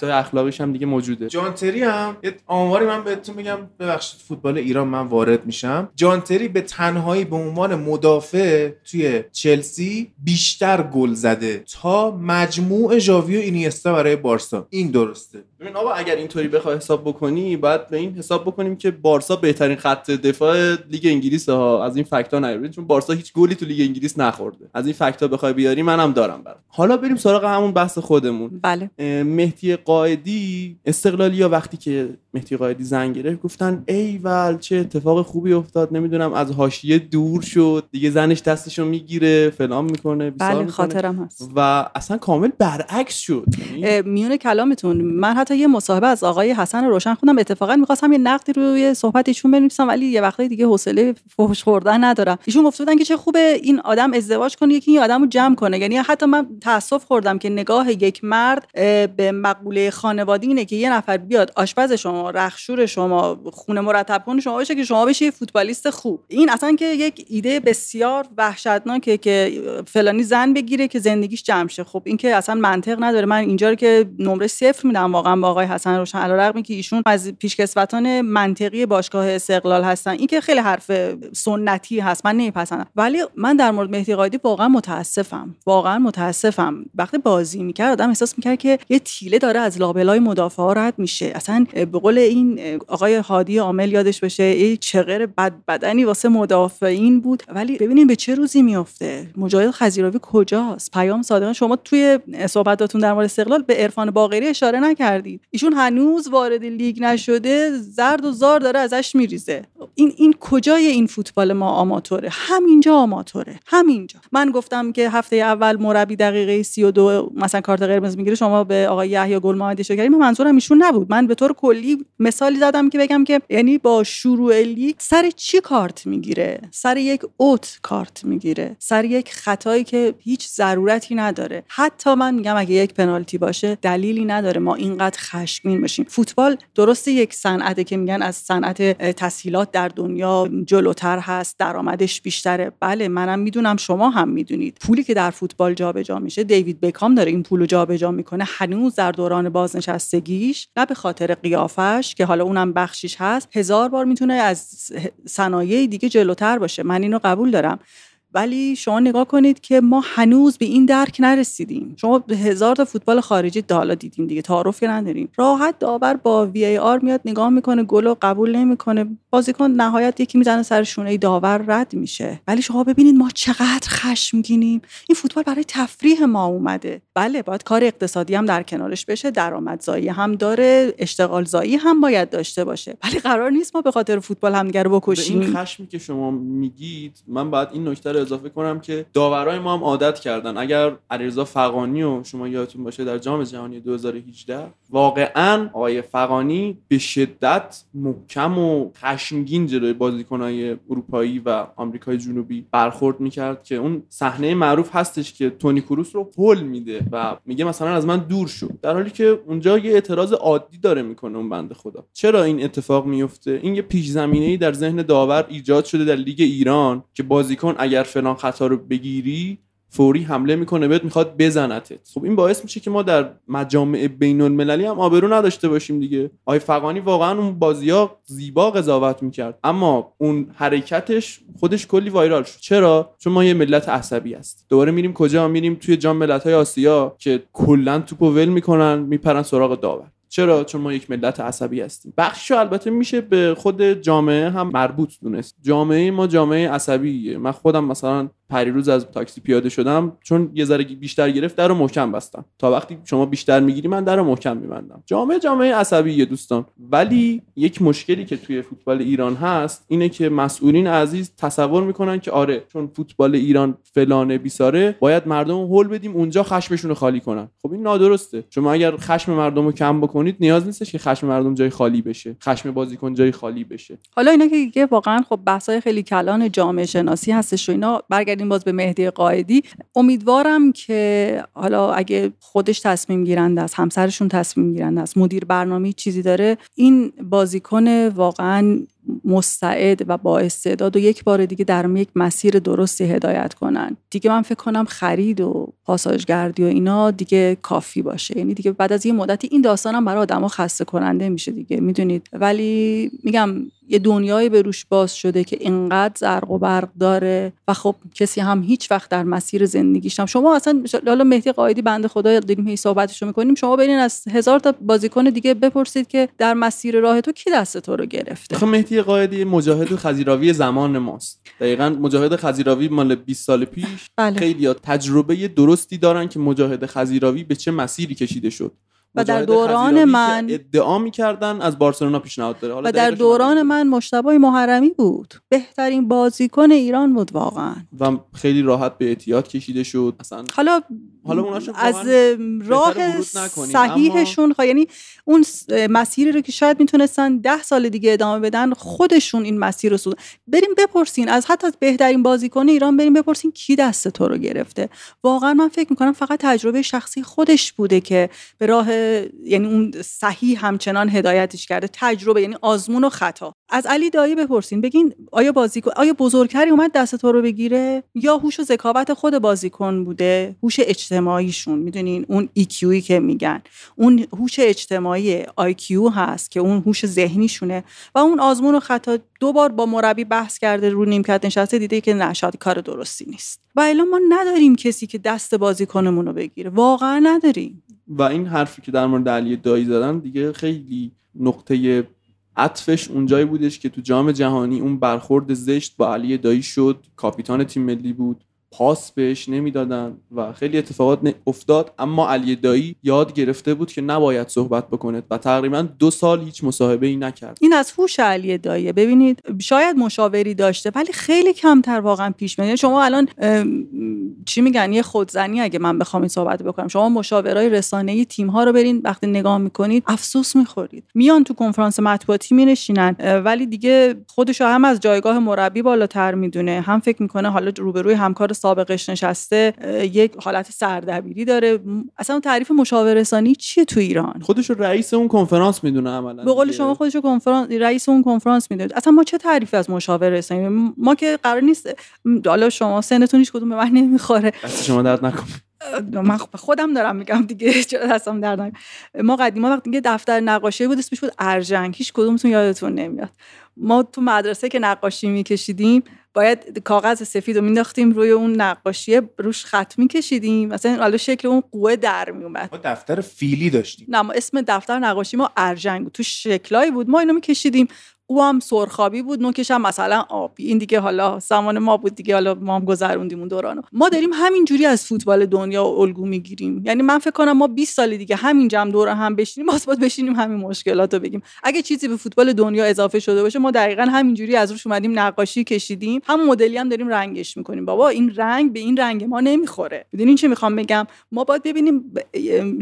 های اخلاقیش هم دیگه موجوده. جانتری هم یه آماری من بهتون میگم ببخشید فوتبال ایران من وارد میشم. جانتری به تنهایی به عنوان مدافع توی چلسی بیشتر گل زده تا مجموع ژاوی و اینیستا برای بارسا. این درسته. ببین آقا اگر اینطوری بخوای حساب بکنی باید به این حساب بکنیم که بارسا بهترین خط دفاع لیگ انگلیس ها. از این فکتا نیارید چون بارسا هیچ گلی تو لیگ انگلیس نخورده. از این فکتا بخوای بیاری منم دارم برام حالا بریم سراغ همون بحث خودمون. بله. اه، مهدی قائدی استقلالیا وقتی که مهدی قائدی زنگ گرفت گفتن ای ول چه اتفاق خوبی افتاد نمی‌دونم از حاشیه دور شد دیگه زنش دستشو می‌گیره فلان می‌کنه بله خاطرم هست. و اصلا کامل برعکس شد یعنی میون کلامتون من حتی یه مصاحبه از آقای حسن روشن خوندم اتفاقا می‌خواستم یه نقدی روی صحبت ایشون بنویسم ولی یه وقتای دیگه حوصله فحش خوردن ندارم. ایشون گفته بودن که چه خوبه این آدم ازدواج کنه یکی این آدم رو جمع کنه. یعنی حتی من تاسف خوردم که نگاه یک مرد به مقوله خانوادی اینه که یه نفر بیاد آشپز شما رخشور شما خونه مرتب کن شما باشه که شما بشی یه فوتبالیست خوب. این اصلا که یک ایده بسیار وحشتناکه که فلانی زن بگیره که زندگیش جمع شه. خب این که اصلا منطق نداره. من اینجا رو که نمره صفر میدم واقعا با آقای حسن روشن علیرغم که ایشون از پیشکسوتان منطقی باشگاه استقلال هستن. این که خیلی حرف سنتی هست من نمیپسندم. ولی من در مورد مهدی قائدی واقعا متاسفم. واقعا متاسفم. وقتی بازی می‌کرد آدم احساس می‌کرد که یه تیله داره از لابلای مدافعا رد میشه. اصلا به قول این آقای هادی عامل یادش بشه ای چغر بد بدنی واسه مدافعین بود. ولی ببینیم به چه روزی میفته مجاهد خزیراوی کجاست؟ پیام صادقان شما توی صحبتاتون در مورد استقلال به عرفان باقری اشاره نکردید. ایشون هنوز وارد لیگ نشده زرد و زار داره ازش میریزه. این این کجای این فوتبال ما آماتوره؟ همینجا آماتوره. همینجا. من گفتم که هفته اول مربی دقیقه 32 مثلا کارت قرمز می‌گیره شما به آقای یحیی گل محمدی شکری من منظورم ایشون نبود. من به طور کلی مثالی زدم که بگم که یعنی با شروع لیگ سر چی کارت می‌گیره؟ سر یک اوت کارت می‌گیره. سر یک خطایی که هیچ ضرورتی نداره. حتی من میگم اگه یک پنالتی باشه دلیلی نداره. ما اینقدر خشمگین باشیم. فوتبال درسته یک صنعته که میگن از صنعت تسهیلات در دنیا جلوتر هست درآمدش بیشتره. بله منم می‌دونم شما هم می‌دونید. پولی که در فوتبال جابجا میشه دیوید بکام داره این پول رو جابجا می‌کنه. هنوز در دوران بازنشستگیش نه به خاطر که حالا اونم بخشیش هست هزار بار می‌تونه از صنایع دیگه جلوتر باشه. من اینو قبول دارم. ولی شما نگاه کنید که ما هنوز به این درک نرسیدیم. شما به هزار تا فوتبال خارجی تا حالا دیدیم دیگه تعارف که نداریم راحت داور با وی ای آر میاد نگاه می‌کنه گل و قبول نمی‌کنه. بازیکن نهایت یکی می‌زنه سر شونه داور رد میشه. ولی شما ببینید ما چقدر خشمگینیم. این فوتبال برای تفریح ما اومده. بله باید کار اقتصادی هم در کنارش بشه درآمدزایی هم داره اشتغال زایی هم باید داشته باشه. ولی قرار نیست ما به خاطر فوتبال همدیگه رو بکشیم این خشمی که شما میگید من باید این نکته اضافه کنم که داورای ما هم عادت کردن. اگر علیرضا فقانی و شما یادتون باشه در جام جهانی 2018 واقعا آقای فقانی به شدت محکم و خشمگین جلوی بازیکنهای اروپایی و آمریکای جنوبی برخورد می‌کرد که اون صحنه معروف هستش که تونی کروس رو هول میده و میگه مثلا از من دور شو. در حالی که اونجا یه اعتراض عادی داره می‌کنه اون بنده خدا. چرا این اتفاق میفته این یه پیش زمینه ای در ذهن داور ایجاد شده در لیگ ایران که بازیکن اگر فلان خطا رو بگیری فوری حمله می‌کنه بهت می‌خواد بزنتت. خب این باعث میشه که ما در مجامع بین المللی هم آبرو نداشته باشیم دیگه. آقای فقانی واقعا اون بازی ها زیبا قضاوت می‌کرد. اما اون حرکتش خودش کلی وایرال شد. چرا؟ چون ما یه ملت عصبی است دوباره میریم کجا؟ میریم توی جام ملت‌های آسیا که کلا توپو ول می‌کنن میپرن سراغ داور. چرا؟ چون ما یک ملت عصبی هستیم. بخشش البته میشه به خود جامعه هم مربوط دونست. جامعه ما جامعه عصبیه. من خودم مثلا پریروز از تاکسی پیاده شدم چون یه ذره بیشتر گرفت در رو محکم بستم. تا وقتی شما بیشتر می‌گیری من در رو محکم میبندم. جامعه جامعه عصبیه دوستان. ولی یک مشکلی که توی فوتبال ایران هست اینه که مسئولین عزیز تصور می‌کنن که آره چون فوتبال ایران فلانه بیساره باید مردم رو هول بدیم اونجا خشمشون رو خالی کنن. خب این نادرسته. شما اگر خشم مردم رو کم بکنید نیاز نیستش که خشم مردم جای خالی بشه. خشم بازیکن جای خالی بشه. حالا اینا که واقعا خب بحثای خیلی کلان جامعه شناسی هستش و اینا برگردیم باز به مهدی قائدی امیدوارم که حالا اگه خودش تصمیم گیرنده است همسرشون تصمیم گیرنده است مدیر برنامه چیزی داره این بازیکن واقعا مستعد و با استعداد و یک بار دیگه در یک مسیر درستی هدایت کنن. دیگه من فکر کنم خرید و پاساژگردی و اینا دیگه کافی باشه. یعنی دیگه بعد از یه مدتی این داستانم برای آدما خسته کننده میشه دیگه. می‌دونید؟ ولی میگم یه دنیای به روش باز شده که اینقدر زرق و برق داره و خب کسی هم هیچ وقت در مسیر زندگیش هم شما اصلا حالا مهدی قایدی بنده خدا داریم هی صحبتشو می‌کنیم. شما برین از هزار تا بازیکن دیگه بپرسید که در مسیر راه تو کی دست تو رو گرفته؟ خب مهدی قایدی مجاهد خزیراوی زمان ماست دقیقا مجاهد خزیراوی مال 20 سال پیش بله. خیلی تجربه درستی دارن که مجاهد خزیراوی به چه مسیری کشیده شد و در دوران من- ادعا می‌کردن از بارسلونا پیشنهاد داره. حالا و در دوران. من مشتبه محرمی بود. بهترین بازیکن ایران بود واقعا. و خیلی راحت به اعتیاد کشیده شد. اصلا حالا حالا از راه صحیحشون خب یعنی اون مسیری رو که شاید می‌تونستن ده سال دیگه ادامه بدن خودشون این مسیر رو سودن بریم بپرسین از حتی از بهترین بازیکن ایران بریم بپرسین کی دست تو رو گرفته. واقعا من فکر می‌کنم فقط تجربه شخصی خودش بوده که به راه یعنی اون صحیح همچنان هدایتش کرده. تجربه یعنی آزمون و خطا. از علی دایی بپرسین. بگین آیا بازیکن آیا بزرگتری اومد دست تو رو بگیره؟ یا هوش و ذکاوت خود بازیکن بوده؟ هوش اجتماعیشون. می‌دونین اون EQی که میگن. اون هوش اجتماعی IQ هست که اون هوش ذهنیشونه. و اون آزمون و خطا دو بار با مربی بحث کرده رو نیمکت نشسته دیده که نه شاید کار درستی نیست. و الان ما نداریم کسی که دست بازیکنمون رو بگیره. واقعا نداریم. و این حرفی که در مورد علی دایی زدن دیگه خیلی نقطه عطفش اونجایی بودش که تو جام جهانی اون برخورد زشت با علی دایی شد. کاپیتان تیم ملی بود. پاس بهش نمی‌دادن و خیلی اتفاقات افتاد. اما علی دایی یاد گرفته بود که نباید صحبت بکنه و تقریبا دو سال هیچ مصاحبه ای نکرد. این از هوش علی داییه. ببینید شاید مشاوری داشته ولی خیلی کمتر واقعا پیش میاد. یعنی شما الان چی میگن؟ یه خودزنی اگه من بخوام این صحبت بکنم. شما مشاورای رسانه‌ای تیم ها رو برین وقتی نگاه می‌کنید افسوس می‌خورید. میان تو کنفرانس مطبوعاتی مینشینن ولی دیگه خودشو هم از جایگاه مربی بالاتر می‌دونه. هم فکر می‌کنه حالا روبروی همکار سابقش نشسته یک حالت سردبیری داره. اصلا تعریف مشاور رسانی چیه تو ایران؟ خودش رئیس اون کنفرانس می‌دونه عملا به قول شما خودش کنفرانس رئیس اون کنفرانس می‌دونه. اصلا ما چه تعریفی از مشاور رسانی ما که قرار نیست حالا شما سنتون هیچ کدوم به من نمی‌خوره. دست شما درد نکنه. من خودم دارم میگم دیگه [LAUGHS] چرا دستم در ما قدیما وقتی که دفتر نقاشی بود اسمش بود ارجنگ هیچ کدومتون یادتون نمیاد. ما تو مدرسه که نقاشی میکشیدیم باید کاغذ سفید رو مینداختیم روی اون نقاشی روش خط میکشیدیم. مثلا حالا شکل اون قوه در میومد ما دفتر فیلی داشتیم. نه ما اسم دفتر نقاشی ما ارجنگ تو شکلایی بود. ما اینو میکشیدیم. او هم سرخابی بود نوکش هم مثلا آبی این دیگه حالا زمان ما بود دیگه حالا ما هم گذروندیم اون دورانو. ما داریم همین جوری از فوتبال دنیا الگو می‌گیریم. یعنی من فکر کنم ما 20 سال دیگه همین جمع دور هم بشینیم باید بشینیم همین مشکلات رو بگیم. اگه چیزی به فوتبال دنیا اضافه شده باشه ما دقیقا همین جوری از روش اومدیم نقاشی کشیدیم هم مدلی هم داریم رنگش می‌کنیم. بابا این رنگ به این رنگ ما نمی‌خوره. می‌دونین چه می‌خوام بگم؟ ما باید ببینیم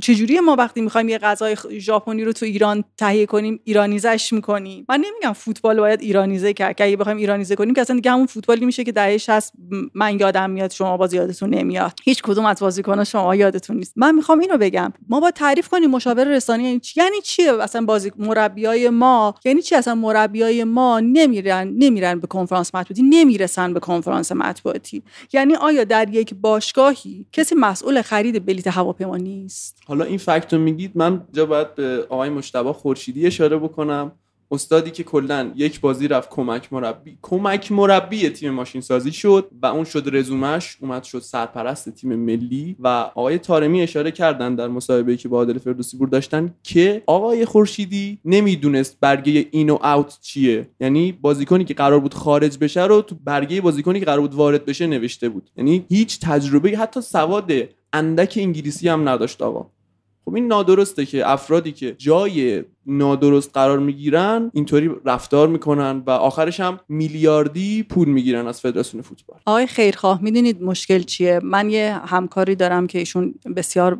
چجوری ما وقتی می‌خوایم یه غذای ژاپنی رو تو ایران تهیه کنیم ایرانیزش می‌کنیم. من نمیگم فوتبال باید ایرانیزه کرد که اگه بخوایم ایرانیزه کنیم که اصلا دیگه همون فوتبالی میشه که دهه 60 من یادم میاد شما باز یادتون نمیاد. هیچ کدوم از بازیکنان شما یادتون نیست. من می‌خوام اینو بگم. ما با تعریف کنیم مشاور رسانه یعنی چی؟ یعنی چیه اصلا بازی مربیای ما؟ یعنی چی اصلا مربیای ما نمیرن نمیرن به کنفرانس مطبوعاتی نمی‌رسن به کنفرانس مطبوعاتی؟ یعنی آیا در یک باشگاهی کسی مسئول خرید بلیت هواپیما نیست؟ حالا این فکت رو میگید من جا باید به آقای مشتبه خورشیدی اشاره بکنم. استادی که کلا یک بازی رفت کمک مربی کمک مربی تیم ماشین سازی شد و اون شد رزومش اومد شد سرپرست تیم ملی و آقای تارمی اشاره کردن در مصاحبه‌ای که با عادل فردوسی بور داشتن که آقای خورشیدی نمی‌دونست برگه این و اوت چیه. یعنی بازیکنی که قرار بود خارج بشه رو تو برگه بازیکنی که قرار بود وارد بشه نوشته بود. یعنی هیچ تجربه حتی سواد اندک انگلیسی هم نداشت آقا. خب این نادرسته که افرادی که جای نادرست قرار می‌گیرن اینطوری رفتار می‌کنن و آخرش هم میلیاردی پول می‌گیرن از فدراسیون فوتبال. آقای خیرخواه می‌دونید مشکل چیه؟ من یه همکاری دارم که ایشون بسیار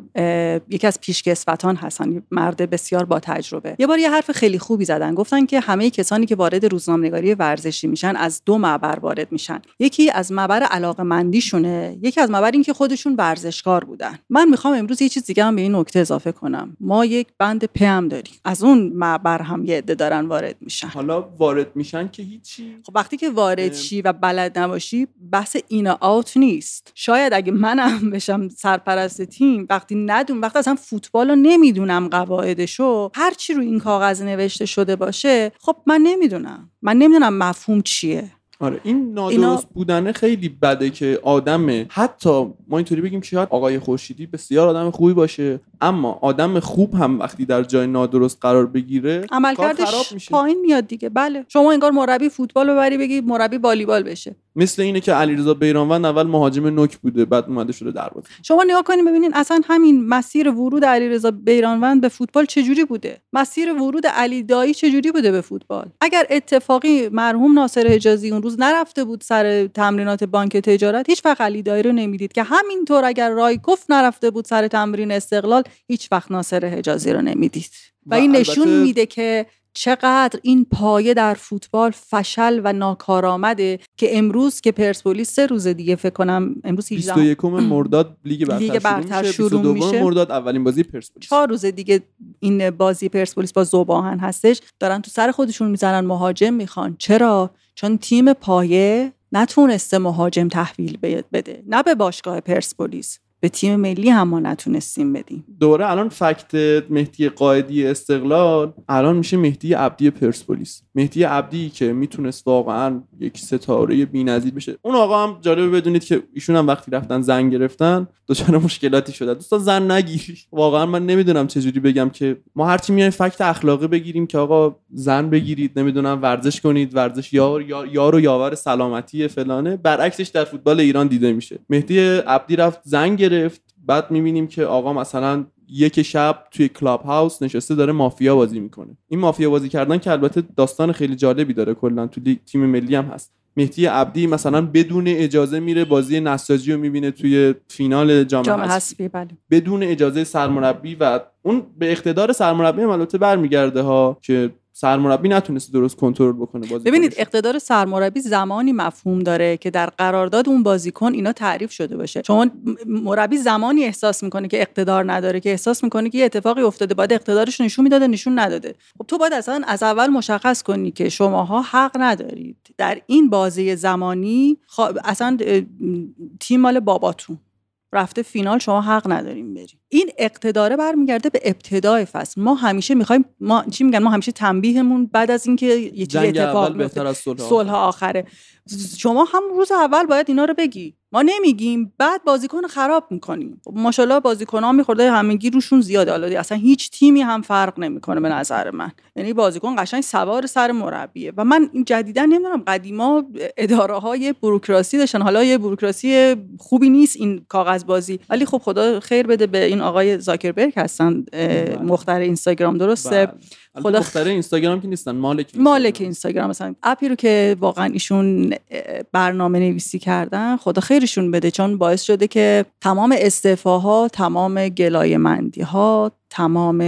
یکی از پیشکسوتان هستن مرد بسیار با تجربه. یه بار یه حرف خیلی خوبی زدن گفتن که همه کسانی که وارد روزنامه‌نگاری ورزشی میشن از دو معبر وارد میشن. یکی از معبر علاقه مندیشونه یکی از معبر این که خودشون ورزشکار بودن. من می‌خوام امروز یه چیز دیگه هم به این نکته اضافه کنم. ما یک بند پم داریم. از اون معبر هم یه عده دارن وارد میشن. حالا وارد میشن که هیچی؟ خب وقتی که وارد شی و بلد نباشی بحث این آوت نیست. شاید اگه منم بشم سرپرست تیم وقتی ندون وقتی اصلا فوتبال رو نمی‌دونم قواعدشو هر چی رو این کاغذ نوشته شده باشه خب من نمی‌دونم. من نمی‌دونم مفهوم چیه. آره این نادرست اینا... بودنه خیلی بده که آدم حتی ما اینطوری بگیم که شاید آقای خورشیدی بسیار آدم خوبی باشه اما آدم خوب هم وقتی در جای نادرست قرار بگیره عملکردش پایین میاد دیگه. بله شما انگار مربی فوتبال رو بری بگی مربی والیبال بشه. مثل اینه که علیرضا بیرانوند اول مهاجم نوک بوده بعد اومده شده دروازه شما نگاه کنید ببینید اصلا همین مسیر ورود علیرضا بیرانوند به فوتبال چجوری بوده؟ مسیر ورود علی دایی چجوری بوده به فوتبال؟ اگر اتفاقی مرحوم ناصر حجازی اون روز نرفته بود سر تمرینات بانک تجارت هیچ وقت علی دایی رو نمی‌دید که همینطور اگر رایکوف نرفته بود سر تمرین استقلال هیچ وقت ناصر حجازی رو نمی‌دید. و, و این نشون میده که چقدر این پایه در فوتبال فشل و ناکارآمده که امروز که پرسپولیس سه روز دیگه فکر کنم امروز 21 [CLEARS THROAT] مرداد لیگ برتر, لیگ برتر شروع میشه. مرداد اولین بازی پرسپولیس. چهار روز دیگه این بازی پرسپولیس با زوباهن هستش. دارن تو سر خودشون می‌زنن مهاجم می‌خوان. چرا؟ چون تیم پایه نتونسته مهاجم تحویل بده. نه به باشگاه پرسپولیس. به تیم ملی هم ما نتونستیم بدیم. دوره الان فکت مهدی قائدی استقلال الان میشه مهدی عبدی پرسپولیس. مهدی عبدی که می‌تونست واقعا یک ستاره بی‌نظیر بشه. اون آقا هم جالبه بدونید که ایشون هم وقتی رفتن زن گرفتن دچار مشکلاتی شده دوستان زن نگیری. واقعا من نمی‌دونم چجوری بگم که ما هرچی میایم فکت اخلاقی بگیریم که آقا زن بگیرید نمی‌دونم ورزش کنید ورزش یار یار و یاور سلامتی فلانه. برعکسش در فوتبال ایران دیده میشه. مهدی عبدی رفت زن گرفت. بعد می‌بینیم که آقا مثلا یک شب توی کلاب هاوس نشسته داره مافیا بازی می‌کنه. این مافیا بازی کردن که البته داستان خیلی جالبی داره. کلا تو تیم ملی هم هست. مهدی عبدی مثلا بدون اجازه میره بازی نساجی رو می‌بینه توی فینال جام, حذفی بله. بدون اجازه سرمربی و اون به اقتدار سرمربی هم البته برمیگرده ها که سرمربی نتونسته درست کنترل بکنه بازی ببینید اقتدار سرمربی زمانی مفهوم داره که در قرارداد اون بازیکن اینا تعریف شده باشه. چون مربی زمانی احساس می‌کنه که اقتدار نداره که احساس می‌کنه که یه اتفاقی افتاده باید اقتدارش نشون می‌داده نشون نداده. خب تو باید اصلا از اول مشخص کنی که شماها حق ندارید. در این بازی زمانی اصلا تیم مال باباتون. رفته فینال شما حق نداریم بریم این اقتداره برمیگرده به ابتدای فصل. ما همیشه می‌خوایم ما چی میگن؟ ما همیشه تنبیهمون بعد از اینکه یه چیزی اتفاق از صلح آخره. شما هم روز اول باید اینا رو بگی. ما نمیگیم. بعد بازیکن خراب می‌کنیم. خب ماشاءالله بازیکن ها میخورده همگی روشون زیاده. حالا اصلا هیچ تیمی هم فرق نمی‌کنه به نظر من. یعنی بازیکن قشنگ سوار سر مربیه. و من این جدیدا نمی‌دونم. قدیما اداره های بروکراسی داشتن. حالا یه بروکراسی خوبی نیست این کاغذ بازی ولی خب خدا خیر بده به این آقای زاکربرگ هستن بله. مختار اینستاگرام درسته بله. خدا مختار اینستاگرام که نیستن مالک اینستاگرام. مالک اینستاگرام مثلا اپی رو که واقعا ایشون برنامه نویسی کردن خدا خیرشون بده چون باعث شده که تمام استعفاها تمام گلایه مندی ها تمام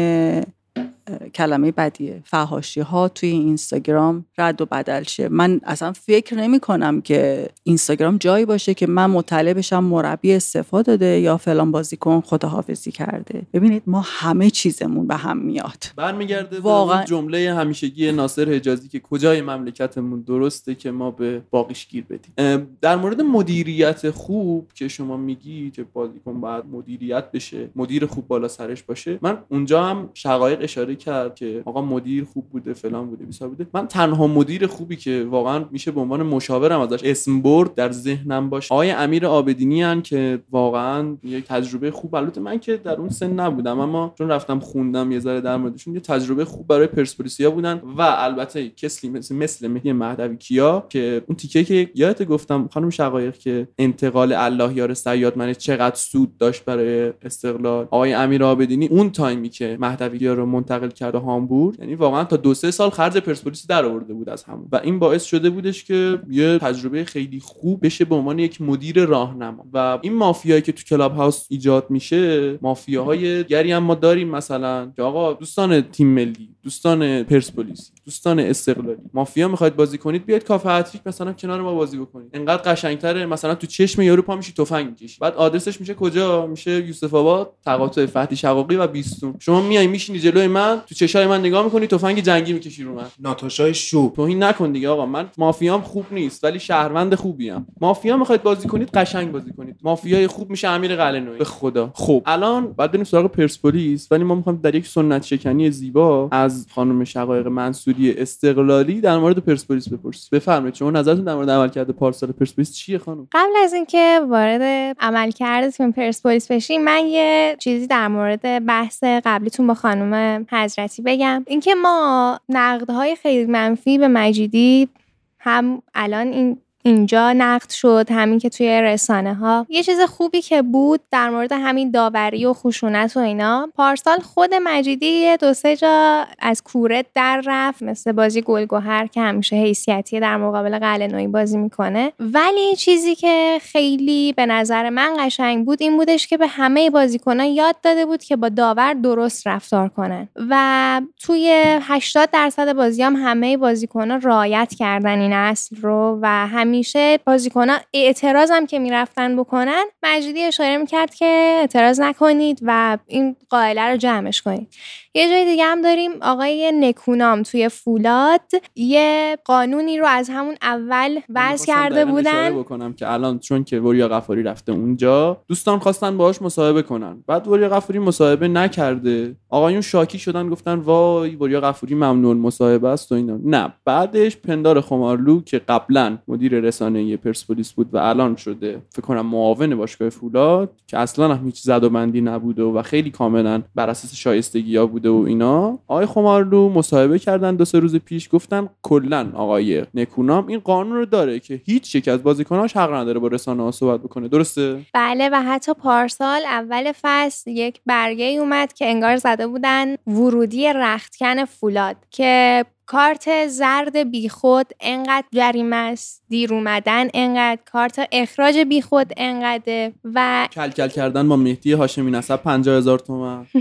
کلمه بدیه. فهاشی ها توی اینستاگرام رد و بدل شه. من اصلا فکر نمی کنم که اینستاگرام جایی باشه که من مطلع بشم مربی استفاده داده یا فلان بازیکن خداحافظی کرده. ببینید ما همه چیزمون به هم میاد. برمیگرده واقعا. جمله همیشگی ناصر حجازی که کجای مملکتمون درسته که ما به باقیش گیر بدیم. در مورد مدیریت خوب که شما میگی که بازیکن باید مدیریت بشه مدیر خوب بالا سرش باشه من اونجا هم شقایق اشاره کرد. که آقا مدیر خوب بوده فلان بوده بیسار بوده. من تنها مدیر خوبی که واقعا میشه به عنوان مشاورم ازش اسم برد در ذهنم باشه. آقای امیر آبدینی هن که واقعا یک تجربه خوب البته من که در اون سن نبودم اما چون رفتم خوندم یه ذره در موردشون یه تجربه خوب برای پرسپولیسیا بودن و البته کسلی مثل مثل مهدی مهدوی کیا که اون تیکه که یادت گفتم خانم شقایق که انتقال الله یار سیاد من چقدر سود داشت برای استقلال. آقای امیر عابدینی اون تایمی که مهدوی کیا رو منتقل منتقل کرده هامبورگ یعنی واقعا تا دو سه سال خرج پرسپولیس در آورده بود از همون. و این باعث شده بودش که یه تجربه خیلی خوب بشه به عنوان یک مدیر راهنما. و این مافیایی که تو کلاب هاوس ایجاد میشه مافیاهای گری هم ما داریم. مثلا که آقا دوستان تیم ملی دوستان پرسپولیس دوستان استقلالی. مافیا می‌خواید بازی کنید بیاید کافه هتریک مثلا کنار ما بازی بکنید. انقدر قشنگتره مثلا تو چشم یارو پا میشی تفنگ می‌کشی. بعد آدرسش میشه کجا؟ میشه یوسف آباد تقاطع فتحی شقاقی و بیستون. شما میای میشینی جلوی من تو چشای من نگاه می‌کنی تفنگ جنگی می‌کشی رو من. ناتاشای شو توهین نکن دیگه آقا. من مافیام خوب نیست ولی شهروند خوبیم. مافیا می‌خواید بازی کنید قشنگ بازی کنید. مافیای خوب میشه امیر قلعه‌نویی به خدا. خب الان بعد بریم سراغ پرسپولیس. ولی ما می‌خوایم در یک سنت شکنی زیبا از خانم شقایق منصوری استقلالی در مورد پرسپولیس بپرسید بفرمایید شما نظرتون در مورد عملکرد پارسال پرسپولیس چیه خانم؟ قبل از اینکه وارد عملکرد تیم پرسپولیس بشیم من یه چیزی در مورد بحث قبلیتون با خانم حضرتی بگم. اینکه ما نقدهای خیلی منفی به مجیدی هم الان این اینجا نقد شد همین که توی رسانه ها یه چیز خوبی که بود در مورد همین داوری و خشونت و اینا پارسال خود مجیدی دو سه جا از کوره در رفت مثل بازی گلگوهر که همیشه حیثیتی در مقابل قلعه بازی می‌کنه. ولی چیزی که خیلی به نظر من قشنگ بود این بودش که به همه بازیکنان یاد داده بود که با داور درست رفتار کنن. و توی 80 درصد بازی هم همه بازیکنان رایت کردن این اصل رو و همین همیشه بازیکنان اعتراض هم که می‌رفتن بکنن مجیدی اشاره می‌کرد که اعتراض نکنید و این قائله رو جمعش کنید. یه جای دیگه هم داریم آقای نکونام توی فولاد. یه قانونی رو از همون اول وضع کرده بودن. بکنم که الان چون که وریا غفاری رفته اونجا دوستان خواستن باهاش مصاحبه کنن. بعد وریا غفاری مصاحبه نکرده. آقایون شاکی شدن گفتن وای وریا غفاری ممنون مصاحبه است و اینا. نه بعدش پندار خمارلو که قبلا مدیر رسانه پرسپولیس بود و الان شده فکر کنم معاون باشگاه فولاد که اصلا هم هیچ زد و بندی نبوده و خیلی کاملا بر اساس شایستگی ها بوده و اینا. آقای خمارلو مصاحبه کردن دو سه روز پیش گفتن کلا آقای نکونام این قانون رو داره که هیچ یک از بازیکناش حق نداره با رسانه ها صحبت بکنه. درسته؟ بله و حتی پارسال اول فصل یک برگه اومد که انگار زده بودن ورودی رختکن فولاد که کارت زرد بیخود انقدر جریمه است دیر اومدن انقدر کارت اخراج بیخود انقدر و کلکل کردن با مهدی هاشمی نسب 50 هزار تومن. [LAUGHS]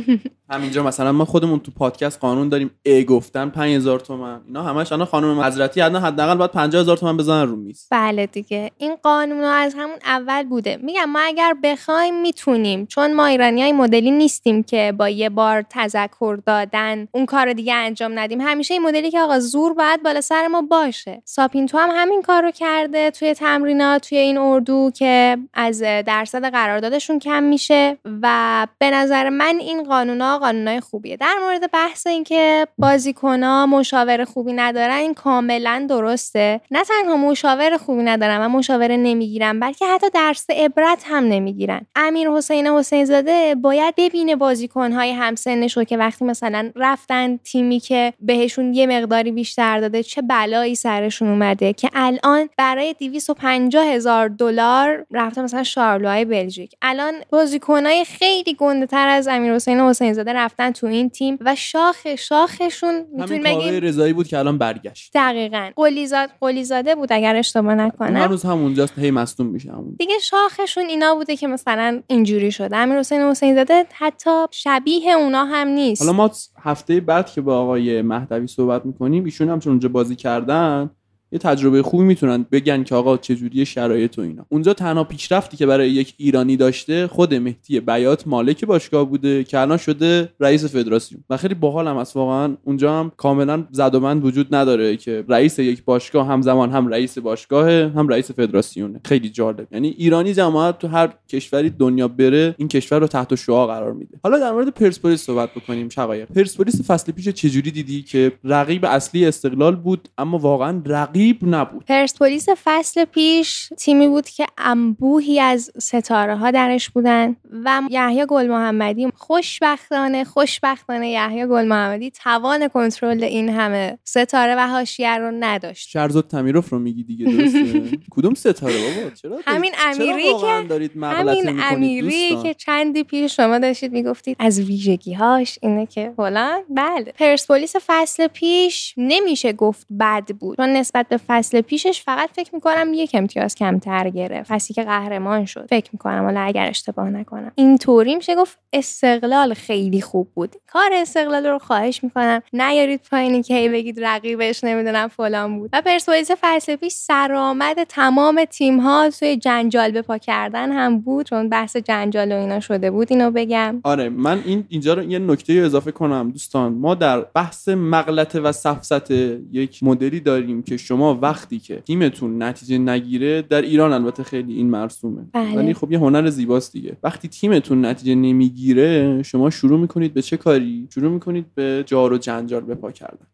همینجا مثلا ما خودمون تو پادکست قانون داریم ای گفتن 5000 تومن. اینا همش الان خانم حضرتی حداقل حداقل باید 50 هزار تومن بزنن رو میز. بله دیگه. این قانون ها از همون اول بوده. میگم ما اگر بخوایم می‌تونیم چون ما ایرانی های مدلی نیستیم که با یه بار تذکر دادن اون کار دیگه انجام ندیم. همیشه این مدلی که آقا زور باید بالا سر ما باشه. ساپینتو هم همین کار رو کرده توی تمرینات توی این اردو که از درصد قراردادشون کم میشه و به نظر من این قانونا قانونای خوبیه. در مورد بحث اینکه بازیکنها مشاور خوبی ندارن این کاملا درسته. نه تنها مشاور خوبی ندارن و مشاوره نمی‌گیرن بلکه حتی درس عبرت هم نمی‌گیرن. امیر حسین حسین زاده باید ببینه بازیکنهای همسنش رو که وقتی مثلا رفتن تیمی که بهشون یه مقداری بیشتر داده چه بلایی سرشون اومده که الان برای 250 هزار دلار رفته مثلا شارلوهای بلژیک. الان بازیکنهای خیلی گنده تر از امیر حسین حسین زاده رفتن تو این تیم و شاخ شاخشون می‌تونیم بگیم رضایی بود که الان برگشت. دقیقا. قلیزاد قلیزاده بود اگر اشتباه نکنم. هنوز همونجاست هی مصدوم میشه همون. دیگه شاخشون اینا بوده که مثلا اینجوری شده. امیر حسین حسین زاده حتی شبیه اونا هم نیست. حالا ما هفته بعد که با آقای مهدوی صحبت می‌کنیم ایشون هم چون اونجا بازی کردن یه تجربه خوبی می‌تونن بگن که آقا چجوری شرایط و اینا. اونجا تنها پیشرفتی که برای یک ایرانی داشته خود مهدی بیات مالک باشگاه بوده که الان شده رئیس فدراسیون. و خیلی باحال هم است واقعا اونجا هم کاملا زد وجود نداره که رئیس یک باشگاه همزمان هم رئیس باشگاه هم رئیس فدراسیونه. خیلی جالب. یعنی ایرانی جماعت تو هر کشوری دنیا بره این کشور رو تحت شعاع قرار میده. حالا در مورد پرسپولیس صحبت بکنیم شقایق. پرسپولیس فصل پیش چجوری دیدی که رقیب اصلی استقلال بود اما واقعا رقیب نبود. پرسپولیس فصل پیش تیمی بود که انبوهی از ستاره ها درش بودن و یحیی گل محمدی خوشبختانه خوشبختانه یحیی گل محمدی توان کنترل این همه ستاره و حاشیه رو نداشت. شرزاد تمیروف رو میگی دیگه درسته؟ [LAUGHS] کدوم ستاره بابا؟ چرا همین امیری که- دارید همین امیری؟ که چندی پیش شما داشتید می‌گفتید از ویژگی هاش اینه که فلان. بله. پرسپولیس فصل پیش نمیشه گفت بد بود. چون نسبت فصل پیشش فقط فکر می‌کنم یک امتیاز کمتر گرفت. فصلی که قهرمان شد. فکر می‌کنم. حالا اگر اشتباه نکنم. اینطوری میشه گفت استقلال خیلی خوب بود. کار استقلال رو خواهش می‌کنم. نیارید پایینی که هی بگید رقیبش نمی‌دونم فلان بود. و پرسپولیس فصل پیش سرآمد تمام تیم ها توی جنجال به پا کردن هم بود. چون بحث جنجال و اینا شده بود. اینو بگم. آره من این اینجا رو یه نکته اضافه کنم دوستان. ما در بحث مغلطه و سفسط یک مدلی داریم که وقتی که تیمتون نتیجه نگیره در ایران البته خیلی این مرسومه. بله. ولی خب یه هنر زیباست دیگه. وقتی تیمتون نتیجه نمی‌گیره شما شروع می‌کنید به چه کاری؟ شروع می‌کنید به جار و جنجال به پا کردن.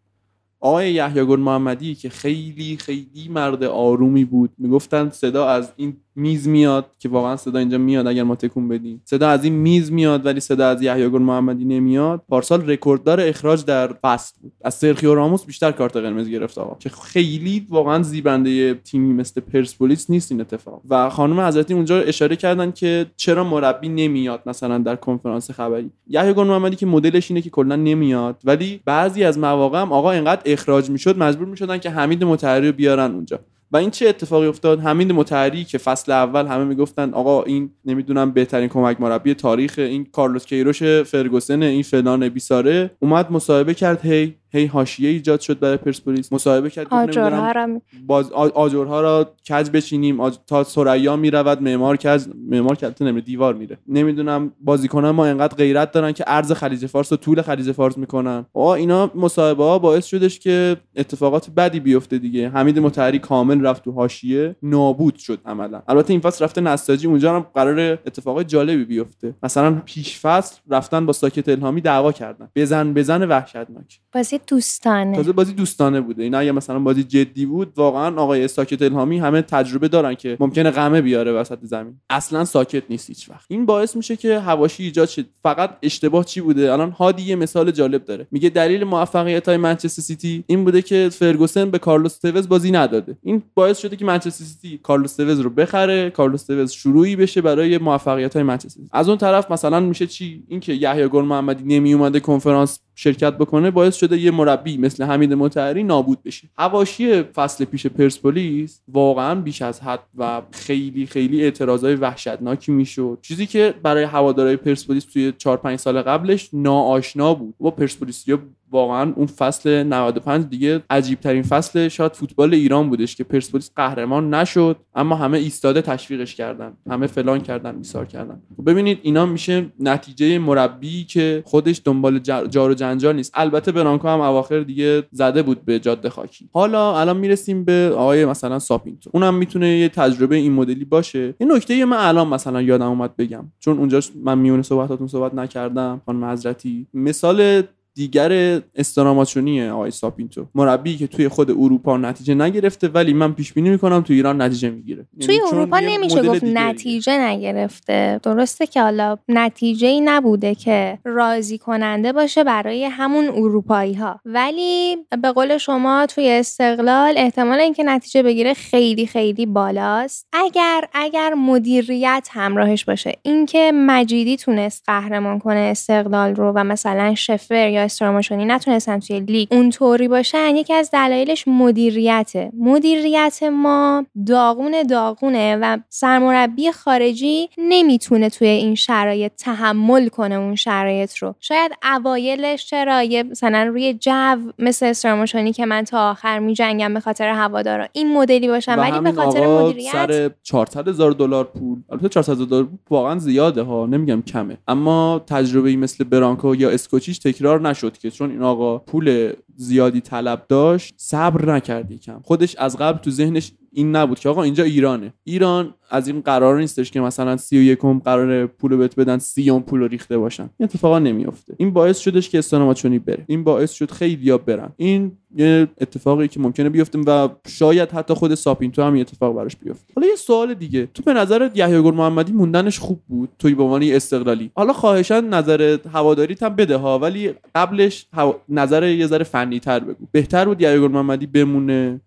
آقای یحیی گل محمدی که خیلی خیلی مرد آرومی بود می‌گفتن صدا از این میز میاد که واقعا صدا اینجا میاد اگر ما تکون بدیم. صدا از این میز میاد ولی صدا از یحیی گل محمدی نمیاد. پارسال رکورددار اخراج در فصل بود. از سرخیو راموس بیشتر کارت قرمز گرفت آقا. که خیلی واقعا زیبنده تیمی مثل پرسپولیس نیست این اتفاق. و خانم حضرتی اونجا اشاره کردن که چرا مربی نمیاد مثلا در کنفرانس خبری. یحیی گل محمدی که مدلش اینه که کلا نمیاد ولی بعضی از مواقع هم آقا اینقدر اخراج می‌شد مجبور می‌شدن که حمید مطهری رو بیارن اونجا. و این چه اتفاقی افتاد؟ حمید مطهری که فصل اول همه می‌گفتن آقا این نمی‌دونم بهترین کمک مربی تاریخ این کارلوس کیروش فرگوسن این فلان بیساره اومد مصاحبه کرد هی هی حاشیه ایجاد شد برای پرسپولیس. مصاحبه کرد آجرها را باز آجرها را کج بچینیم؟ آج... تا سریا می‌رود معمار کج معمار البته نمیره دیوار میره. نمی‌دونم بازیکنان ما انقدر غیرت دارن که عرض خلیج فارس و طول خلیج فارس می‌کنن. آ اینا مصاحبه ها باعث شدش که اتفاقات بدی بیفته دیگه. حمید مطهری کامل رفت تو حاشیه. نابود شد عملا. البته این فصل رفته نساجی اونجا هم قرار اتفاقات جالبی بیفته. مثلا پیش فصل رفتن با ساکت الهامی دعوا کردن. بزن بزن وحشتناک. بازی دوستانه. تازه بازی دوستانه بوده. این اگه مثلا بازی جدی بود واقعا آقای ساکت الهامی همه تجربه دارن که ممکنه قمه بیاره وسط زمین. اصلا ساکت نیست هیچ وقت. این باعث میشه که حواشی ایجاد شد فقط اشتباه چی بوده؟ الان هادی یه مثال جالب داره. میگه دلیل موفقیت های منچستر سیتی این بوده که فرگوسن به کارلوس توز بازی نداده. این باعث شده که منچستر سیتی کارلوس توز رو بخره کارلوس توز شروعی بشه برای موفقیت های منچستر. از اون طرف مثلا میشه چی؟ اینکه یحیی گل محمدی نمی اومده کنفرانس شرکت بکنه باعث شده یه مربی مثل حمید مطهری نابود بشه. حواشی فصل پیش پرسپولیس واقعا بیش از حد و خیلی خیلی اعتراضای وحشتناکی می‌شد. چیزی که برای هوادارهای پرسپولیس توی 4 5 سال قبلش ناآشنا بود. با پرسپولیسیا واقعا اون فصل 95 دیگه عجیب ترین فصل شاید فوتبال ایران بودش که پرسپولیس قهرمان نشد اما همه ایستاده تشویقش کردن همه فلان کردن ایثار کردن. خب ببینید اینا میشه نتیجه مربی که خودش دنبال جار و جنجال نیست. البته برانکو هم اواخر دیگه زده بود به جاده خاکی. حالا الان می‌رسیم به آقای مثلا ساپینتو. اونم می‌تونه یه تجربه این مدلی باشه. یه نکته من الان مثلا یادم اومد بگم. چون اونجا من میونه صحبتاتون صحبت نکردم خانم حضرتی. مثال دیگر استراماچونی آقای ساپینتو. مربی که توی خود اروپا نتیجه نگرفته ولی من پیش بینی می‌کنم توی ایران نتیجه می‌گیره. توی اروپا نمیشه گفت نتیجه نگرفته. درسته که حالا نتیجه ای نبوده که راضی کننده باشه برای همون اروپایی ها ولی به قول شما توی استقلال احتمال اینکه نتیجه بگیره خیلی خیلی بالاست. اگر اگر مدیریت همراهش باشه. اینکه مجیدی تونست قهرمان کنه استقلال رو و مثلا شفر یا استراماشونی نتونستن توی لیگ اونطوری باشن یکی از دلایلش مدیریته. مدیریت ما داغون داغونه و سرمربی خارجی نمی‌تونه توی این شرایط تحمل کنه اون شرایط رو. شاید اوایلش چرا یه مثلا روی جو مثل استراماشونی که من تا آخر میجنگم به خاطر هوادارا. این مدلی باشن و ولی به خاطر مدیریت سر 400 هزار دلار پول. البته 400 هزار دلار واقعا زیاده ها نمیگم کمه. اما تجربه ای مثل برانکو یا اسکوچیچ تکرار نشد که چون این آقا پول زیادی طلب داشت صبر نکرد یکم. خودش از قبل تو ذهنش این نبود که آقا اینجا ایرانه. ایران از این قرار نیستش که مثلا سی و یکم قرار پول بهت بدن سی اون پول ریخته باشن. این اتفاقا نمیافته. این باعث شدش که استانماچونی بره. این باعث شد خیلی برن. این یه اتفاقی که ممکنه بیفته و شاید حتی خود ساپینتو هم این اتفاق براش بیفته. حالا یه سوال دیگه. تو به نظرت یحیی گل محمدی موندنش خوب بود؟ توی به عنوان استقلالی. حالا خواهشان نظر هواداریت هم بده ها ولی قبلش هوا... نظر یه ذره تر بگو. بهتر بود گل محمدی بمونه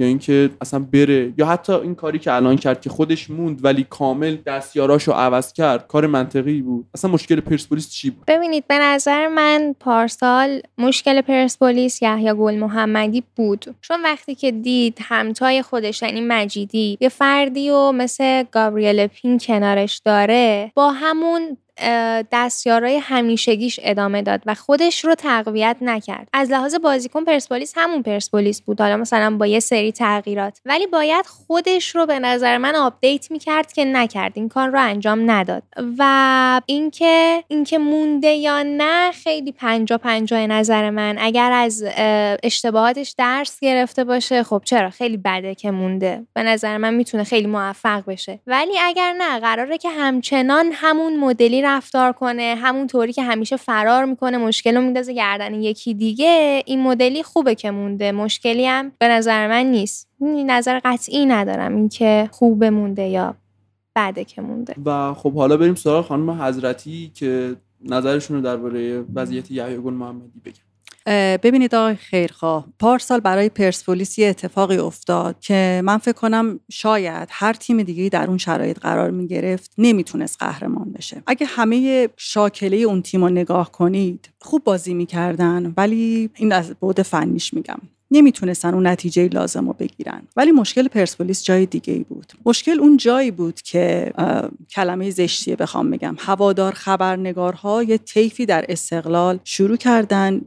یا اینکه اصلا بره یا حتی این کاری که الان کرد که خودش موند ولی کامل دستیاراشو عوض کرد کار منطقی بود. اصلا مشکل پرسپولیس چی بود؟ ببینید به نظر من پارسال مشکل پرسپولیس یحیی گل محمدی بود. چون وقتی که دید همتای خودش یعنی مجیدی یه فردی و مثل گابریل پین کنارش داره با همون دستیارای همیشگیش ادامه داد و خودش رو تقویت نکرد. از لحاظ بازیکن پرسپولیس همون پرسپولیس بود. حالا مثلا با یه سری تغییرات. ولی باید خودش رو به نظر من update می‌کرد که نکرد. این کار رو انجام نداد. و اینکه اینکه مونده یا نه خیلی پنجا پنجا نظر من. اگر از اشتباهاتش درس گرفته باشه خب چرا؟ خیلی بده که مونده. به نظر من می‌تونه خیلی موفق بشه. ولی اگر نه قراره که همچنان همون مدلی رفتار کنه همون طوری که همیشه فرار می‌کنه مشکل رو میندازه گردن یکی دیگه. این مدلی خوبه که مونده. مشکلی هم به نظر من نیست. نظر قطعی ندارم اینکه خوبه مونده یا بعده که مونده. و خب حالا بریم سراغ خانم حضرتی که نظرشون رو درباره وضعیت یحیی گل محمدی بگن ببینید آقای خیرخواه پارسال برای پرسپولیس یه اتفاقی افتاد که من فکر کنم شاید هر تیم دیگه در اون شرایط قرار می گرفت نمی‌تونست قهرمان بشه. اگه همه شاکله اون تیم رو نگاه کنید خوب بازی می‌کردن ولی این از بعد فنیش میگم. نمی‌تونستن اون نتیجه لازم رو بگیرن. ولی مشکل پرسپولیس جای دیگه ای بود. مشکل اون جایی بود که کلمه زشتیه بخوام بگم. هوادار خبرنگارها یه طیفی در استقلال شروع کردن.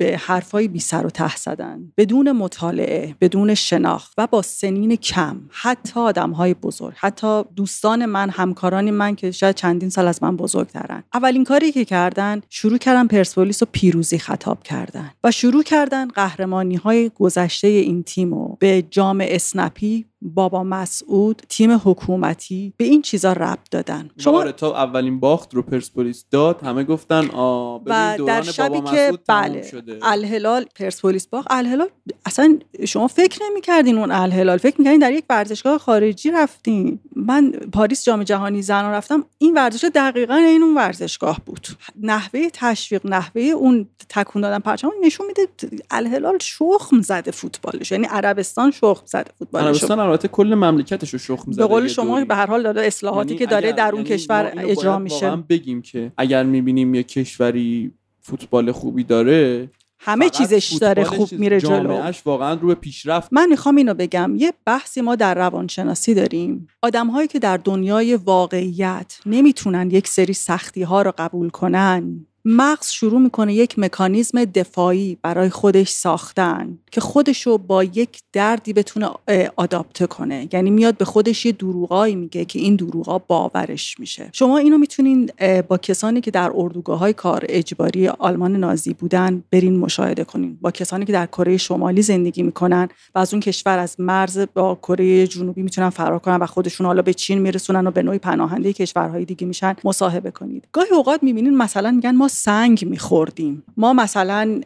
به حرفای بی سر و ته زدن بدون مطالعه بدون شناخت و با سنین کم. حتی آدم های بزرگ حتی دوستان من همکاران من که شاید چندین سال از من بزرگترن. اولین کاری که کردن شروع کردن پرسپولیس رو پیروزی خطاب کردن و شروع کردن قهرمانی های گذشته این تیم رو به جام اسنپی بابا مسعود تیم حکومتی به این چیزا ربط دادن. شما تا اولین باخت رو پرسپولیس داد همه گفتن آ و در شبی که بله الهلال پرسپولیس باخت. الهلال اصلا شما فکر نمی کردین اون الهلال فکر می‌کردین در یک ورزشگاه خارجی رفتین. من پاریس جام جهانی زنان رفتم این ورزش دقیقا این اون ورزشگاه بود. نحوه تشویق نحوه اون تکون دادن پرچم نشون میده الهلال شخم زده فوتبالش یعنی عربستان شخم زده فوتبالش. عربستان البته کل مملکتش رو شخم زده به قول شما به هر حال داره اصلاحاتی یعنی که داره در اون یعنی کشور اجرا میشه. بگیم که اگر می‌بینیم یه کشوری فوتبال خوبی داره همه چیزش داره خوب میره جلو. واقعا رو پیشرفت. من می‌خوام اینو بگم یه بحثی ما در روانشناسی داریم. آدمهایی که در دنیای واقعیت نمی‌تونن یک سری سختی ها رو قبول کنن. مغز شروع می‌کنه یک مکانیزم دفاعی برای خودش ساختن که خودش رو با یک دردی بتونه آداپته کنه. یعنی میاد به خودش یه دروغایی میگه که این دروغا باورش میشه. شما اینو می‌تونین با کسانی که در اردوگاه های کار اجباری آلمان نازی بودن برین مشاهده کنین. با کسانی که در کره شمالی زندگی می‌کنن و از اون کشور از مرز با کره جنوبی می‌تونن فرار کنن و خودشون حالا به چین میرسونن و به نوعی پناهنده کشورهای دیگه میشن مصاحبه کنید. گاهی اوقات می‌بینین مثلا میگن ما سنگ میخوردیم. ما مثلا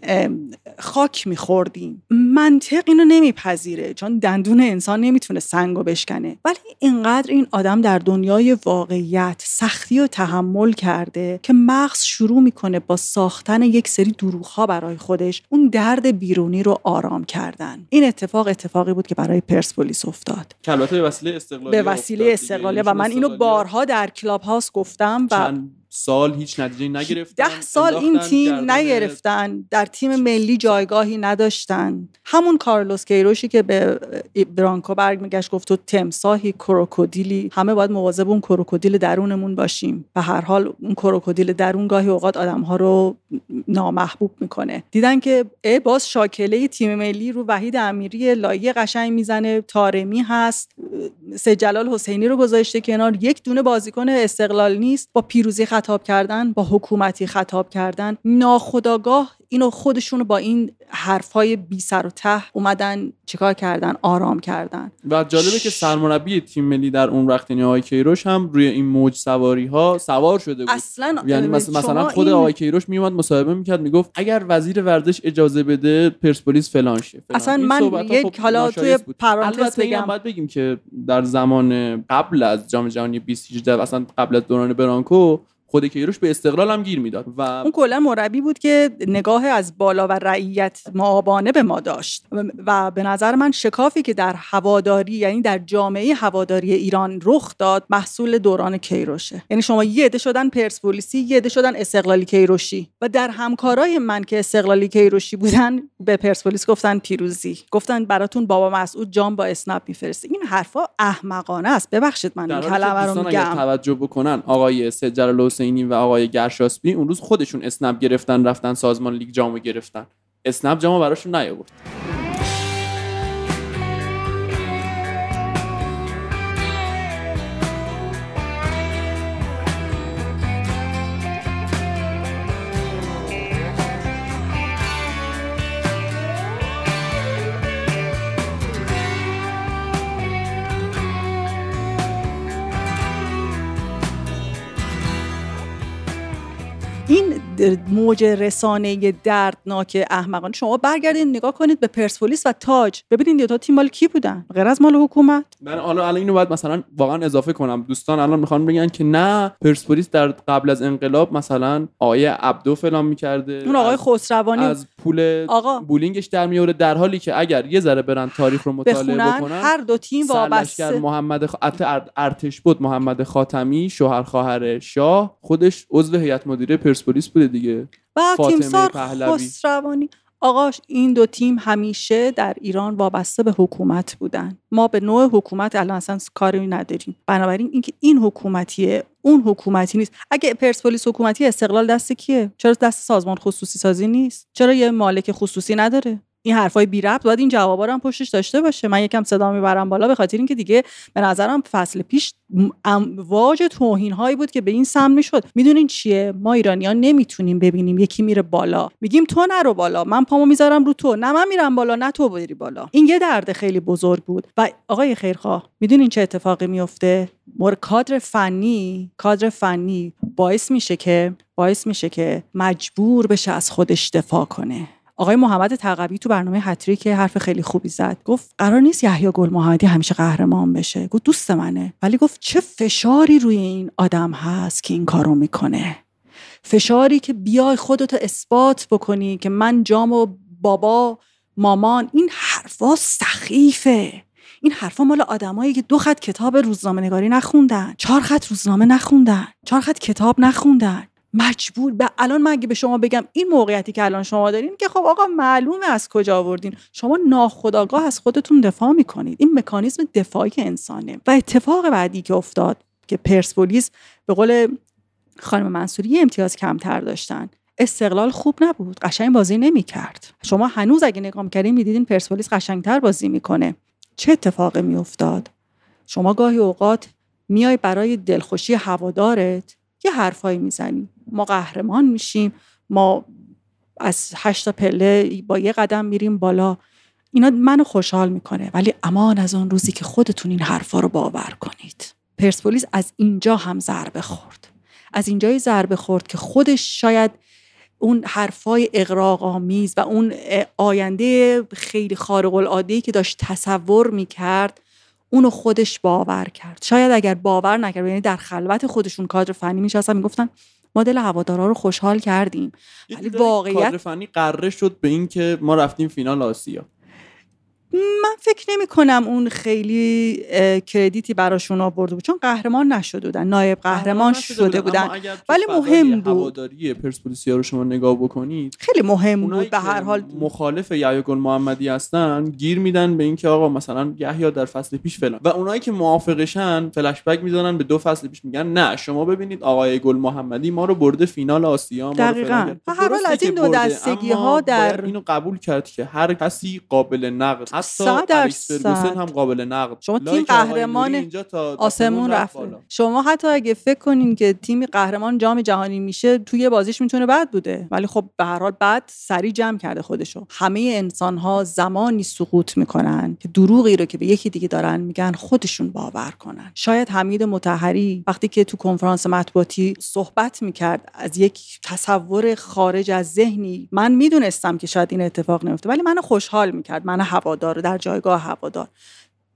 خاک میخوردیم. منطق اینو نمیپذیره. چون دندون انسان نمی‌تونه سنگ رو بشکنه. ولی اینقدر این آدم در دنیای واقعیت سختی و تحمل کرده که مغز شروع می‌کنه با ساختن یک سری دروغ برای خودش اون درد بیرونی رو آرام کردن. این اتفاق اتفاقی بود که برای پرسپولیس افتاد. که به وسیله استقلالیه به وسیله استقلالیه و من اینو بارها در کلاب هاوس گفتم و سال هیچ نتیجه نگرفتن ده سال این تیم نگرفتن در تیم ملی جایگاهی نداشتن. همون کارلوس کیروشی که به برانکو برمیگشت گفت تو تمساهی کروکودیلی همه باید مواظب اون کروکودیل درونمون باشیم. به هر حال اون کروکودیل درون گاهی اوقات آدم ها رو نامحبوب می‌کنه. دیدن که ای باز شاکله تیم ملی رو وحید امیری لایه قشنگ می‌زنه تارمی هست سجلال حسینی رو گذاشته کنار. یک دونه بازیکن استقلال نیست با پیروزی خطاب کردن با حکومتی خطاب کردن. ناخداگاه اینو خودشون با این حرفای بی سر و ته اومدن چیکار کردن؟ آرام کردن. و جالبه که سرمربی تیم ملی در اون وقت یعنی آقای کیروش هم روی این موج سواری ها سوار شده بود. اصلا یعنی مثلا خود این... آقای کیروش میومد مصاحبه می‌کرد می‌گفت اگر وزیر ورزش اجازه بده پرسپولیس فلان شه اصلا من یک حالا توی پرانتز بگم. باید بگیم که در زمان قبل از جام جهانی 2018 اصلا قبل از دوران برانکو خود کیروش به استقلال هم گیر می‌داد و اون کلا مربی بود که نگاه از بالا و رعیت معابانه به ما داشت. و به نظر من شکافی که در هواداری یعنی در جامعه هواداری ایران رخ داد محصول دوران کیروشه. یعنی شما یه عده شدن پرسپولیسی یه عده شدن استقلالی کیروشی. و در همکارای من که استقلالی کیروشی بودن به پرسپولیس گفتن پیروزی. گفتن براتون بابا مسعود جام با اسنپ میفرسته. این حرفا احمقانه است. ببخشید من این کلمه رو میگم. توجه بکنن آقای سجل حسینی و آقای گرشاسبی اون روز خودشون اسنپ گرفتن رفتن سازمان لیگ جامو گرفتن. اسنپ جامو براشون نیاورد. موج رسانه دردناک احمقانه. شما برگردین نگاه کنید به پرسپولیس و تاج. ببینید دو تا تیم مال کی بودن؟ غیر از مال حکومت. من حالا الان اینو باید مثلا واقعا اضافه کنم. دوستان الان می‌خوان بگن که نه پرسپولیس در قبل از انقلاب مثلا آقای عبدو فلان می‌کرده. اون آقای خسروانی. از پول آقا. بولینگش در میاره در حالی که اگر یه ذره برن تاریخ رو مطالعه بکنن هر دو تیم وابسته. محمد خ... ارتش بود محمد خاتمی شوهر خواهر شاه خودش عضو هیئت مدیره پرسپولیس بوده دیگه. و تیمسار خسروانی. آقا این دو تیم همیشه در ایران وابسته به حکومت بودن. ما به نوع حکومت الان اصلا کاری نداریم. بنابراین اینکه این حکومتیه اون حکومتی نیست. اگه پرسپولیس حکومتی استقلال دست کیه؟ چرا دست سازمان خصوصی سازی نیست؟ چرا یه مالک خصوصی نداره؟ این حرفای بی ربط باید این جوابا رو هم پشتش داشته باشه. من یکم صدا می‌برم بالا به خاطر اینکه دیگه به نظرم فصل پیش امواج توهین هایی بود که به این سم می‌شد. می‌دونین چیه؟ ما ایرانیان نمی‌تونیم ببینیم یکی میره بالا. میگیم تو نرو بالا. من پامو می‌ذارم رو تو. نه من میرم بالا نه تو بری بالا. این یه درد خیلی بزرگ بود. و آقای خیرخواه می‌دونین چه اتفاقی میفته مور کادر فنی کادر فنی باعث میشه که باعث میشه که مجبور بشه از خودش دفاع کنه. آقای محمد تقوی تو برنامه هتری که حرف خیلی خوبی زد. گفت قرار نیست یحیی گل محمدی همیشه قهرمان بشه. گفت دوست منه. ولی گفت چه فشاری روی این آدم هست که این کارو می‌کنه. فشاری که بیای خودتو اثبات بکنی که من جام و بابا مامان این حرفا سخیفه. این حرفا مال آدمایی که دو خط کتاب روزنامه نگاری نخوندن چهار خط روزنامه نخوندن چهار خط کتاب نخوندن. مجبور به الان من اگه به شما بگم این موقعیتی که الان شما دارین که خب آقا معلومه از کجا آوردین. شما ناخداگاه از خودتون دفاع می‌کنید. این مکانیزم دفاعی انسانه. و اتفاق بعدی که افتاد که پرسپولیس به قول خانم منصوری امتیاز کمتر داشتن. استقلال خوب نبود. قشنگ بازی نمی‌کرد. شما هنوز اگه نگاه می‌کردین می‌دیدین پرسپولیس قشنگتر بازی می‌کنه. چه اتفاقی میافتاد؟ شما گاهی اوقات میای برای دلخوشی هوادارت یه حرفایی می‌زنی. ما قهرمان میشیم. ما از هشتا پله با یه قدم میریم بالا. اینا منو خوشحال می‌کنه ولی امان از اون روزی که خودتون این حرفا رو باور کنید. پرسپولیس از اینجا هم ضربه خورد. از اینجای ضربه خورد که خودش شاید اون حرفای اقراق آمیز و اون آینده خیلی خارق العاده که داشت تصور می‌کرد اونو خودش باور کرد. شاید اگر باور نکرد یعنی در خلوت خودشون کادر فنی میشستن می‌گفتن ما دل هوادارا رو خوشحال کردیم. ولی واقعیت کادر فنی قره شد به اینکه ما رفتیم فینال آسیا. من فکر نمی کنم اون خیلی کردیتی براشون آورده بود. چون قهرمان نشده بودن. نایب قهرمان شده بودن. ولی مهم بود. هواداری پرسپولیسیا رو شما نگاه بکنید خیلی مهم بود. به هر حال مخالف یحیی گل محمدی هستن گیر میدن به اینکه آقا مثلا یحیی در فصل پیش فلان. و اونایی که موافقشن فلش بک می‌زنن به دو فصل پیش میگن نه شما ببینید آقای گل محمدی ما رو برده فینال آسیا ما دقیقاً. هر حال از این دو دستگی ها در اینو قبول کرد که هر کسی قابل نقد. صد درصد. هم قابل نقد. شما تیم قهرمان آسمون رفت شما حتی اگه فکر کنین که تیم قهرمان جام جهانی میشه توی بازیش می‌تونه بد بوده. ولی خب به هر حال بعد سری جمع کرده خودشو. همه انسان ها زمانی سقوط می‌کنن که دروغی رو که به یکی دیگه دارن میگن خودشون باور کنن. شاید حمید متحری وقتی که تو کنفرانس مطبوعاتی صحبت می‌کرد از یک تصور خارج از ذهنی من می‌دونستم که شاید این اتفاق نیفته ولی منو خوشحال می‌کرد. من هوادار در جایگاه هوادار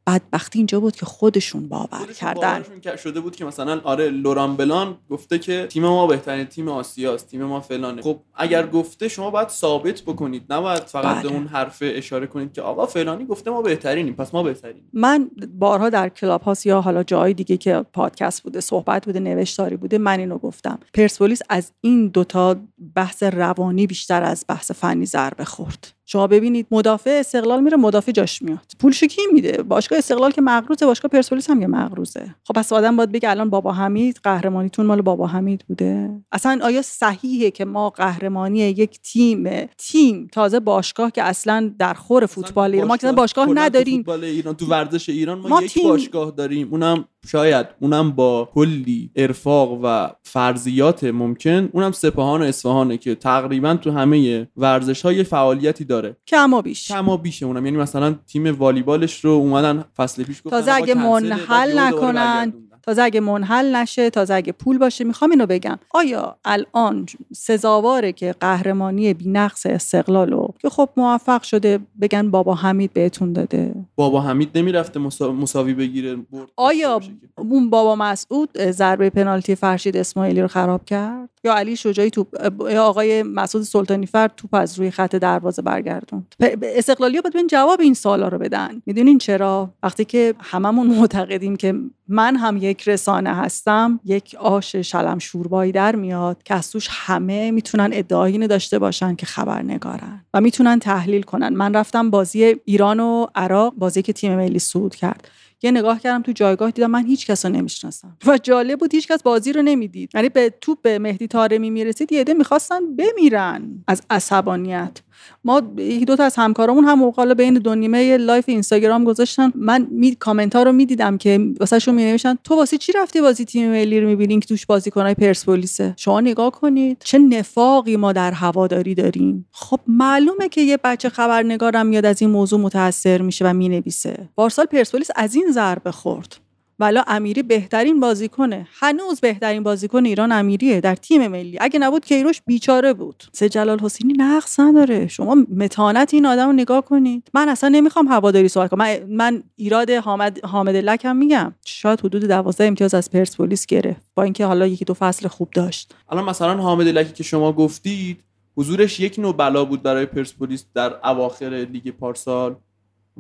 بدبختی اینجا بود که خودشون باور کردن. شده بود که مثلا آره لوران بلان گفته که تیم ما بهترین تیم آسیاست تیم ما فلانه. خب اگر گفته شما باید ثابت بکنید. نباید فقط بله. اون حرف اشاره کنید که آقا فلانی گفته ما بهترینیم پس ما بهترینیم. من بارها در کلاب هاست یا حالا جای دیگه که پادکست بوده صحبت بوده نوشتاری بوده من اینو گفتم. پرسپولیس از این دوتا بحث روانی بیشتر از بحث فنی ضربه خورد. شما ببینید مدافع استقلال میره مدافع جاش میاد. پولشو کی میده؟ باشگاه استقلال که مغروزه باشگاه پرسپولیس هم یه مغروزه. خب پس آدم باید بگه الان بابا حمید قهرمانیتون مال بابا حمید بوده؟ اصلا آیا صحیحه که ما قهرمانی یک تیم تیم تازه باشگاه که اصلا در خور فوتبال ایران ما که باشگاه نداریم. فوتبال ایران تو ورزش ایران ما, ما یک باشگاه داریم. اونم شاید اونم با کلی ارفاق و فرضیات ممکن اونم سپاهان و اصفهانه که تقریبا تو همه ورزش های فعالیتی داره کما بیش. کما بیشه اونم. یعنی مثلا تیم والیبالش رو اومدن فصل پیش گفتن تازه اگه منحل نکنن تازه اگه منحل نشه تازه اگه پول باشه می‌خوام اینو بگم. آیا الان سزاواره که قهرمانی بینقص استقلال رو که خب موفق شده بگن بابا حمید بهتون داده. بابا حمید نمی‌رفته مساوی بگیره آیا اون بابا مسعود ضربه پنالتی فرشید اسماعیلی رو خراب کرد؟ یا علی شجاعی توپ یا آقای مسعود سلطانی فرد توپ از روی خط دروازه برگردوند؟ استقلالی باید جواب این سوالا رو بدن. می‌دونین چرا؟ وقتی که هممون معتقدیم که من هم یک رسانه هستم یک آش شلم شوربایی در میاد که از توش همه می‌تونن ادعایی داشته باشن که خبرنگارن. و می‌تونن تحلیل کنن. من رفتم بازی ایران و عراق بازی که تیم ملی سود کرد. یه نگاه کردم تو جایگاه دیدم من هیچ کس نمی‌شناسم. و جالب بود هیچ کس بازی رو نمی‌دید. یعنی به توپ به مهدی طارمی می‌رسید یه عده می‌خواستن بمیرن از عصبانیت. ما دو تا از همکارامون هم اوقالا بین دو نیمه live اینستاگرام گذاشتن. من می کامنت ها رو می‌دیدم که واسهشون می نوشتن تو واسه چی رفتی بازی تیم ملی رو می‌بینی که توش بازیکنای پرسپولیسه؟ شما نگاه کنید چه نفاقی ما در هواداری داریم. خب معلومه که یه بچه خبرنگارم میاد از این موضوع متاثر میشه و می‌نویسه. پارسال پرسپولیس از این ضربه خورد. ولا امیری بهترین بازیکنه. هنوز بهترین بازیکن ایران امیریه در تیم ملی. اگه نبود کیروش بیچاره بود. سه جلال حسینی نقص نداره. شما متانت این آدم رو نگاه کنید. من اصلا نمی‌خوام هواداری صحبت کنم. من, من ایراد حامد حامد لکم میگم. شاید حدود 12 امتیاز از پرسپولیس گرفت. با اینکه حالا یکی دو فصل خوب داشت. الان مثلا حامد لکی که شما گفتید حضورش یک نوع بلا بود برای پرسپولیس در اواخر لیگ پارسال.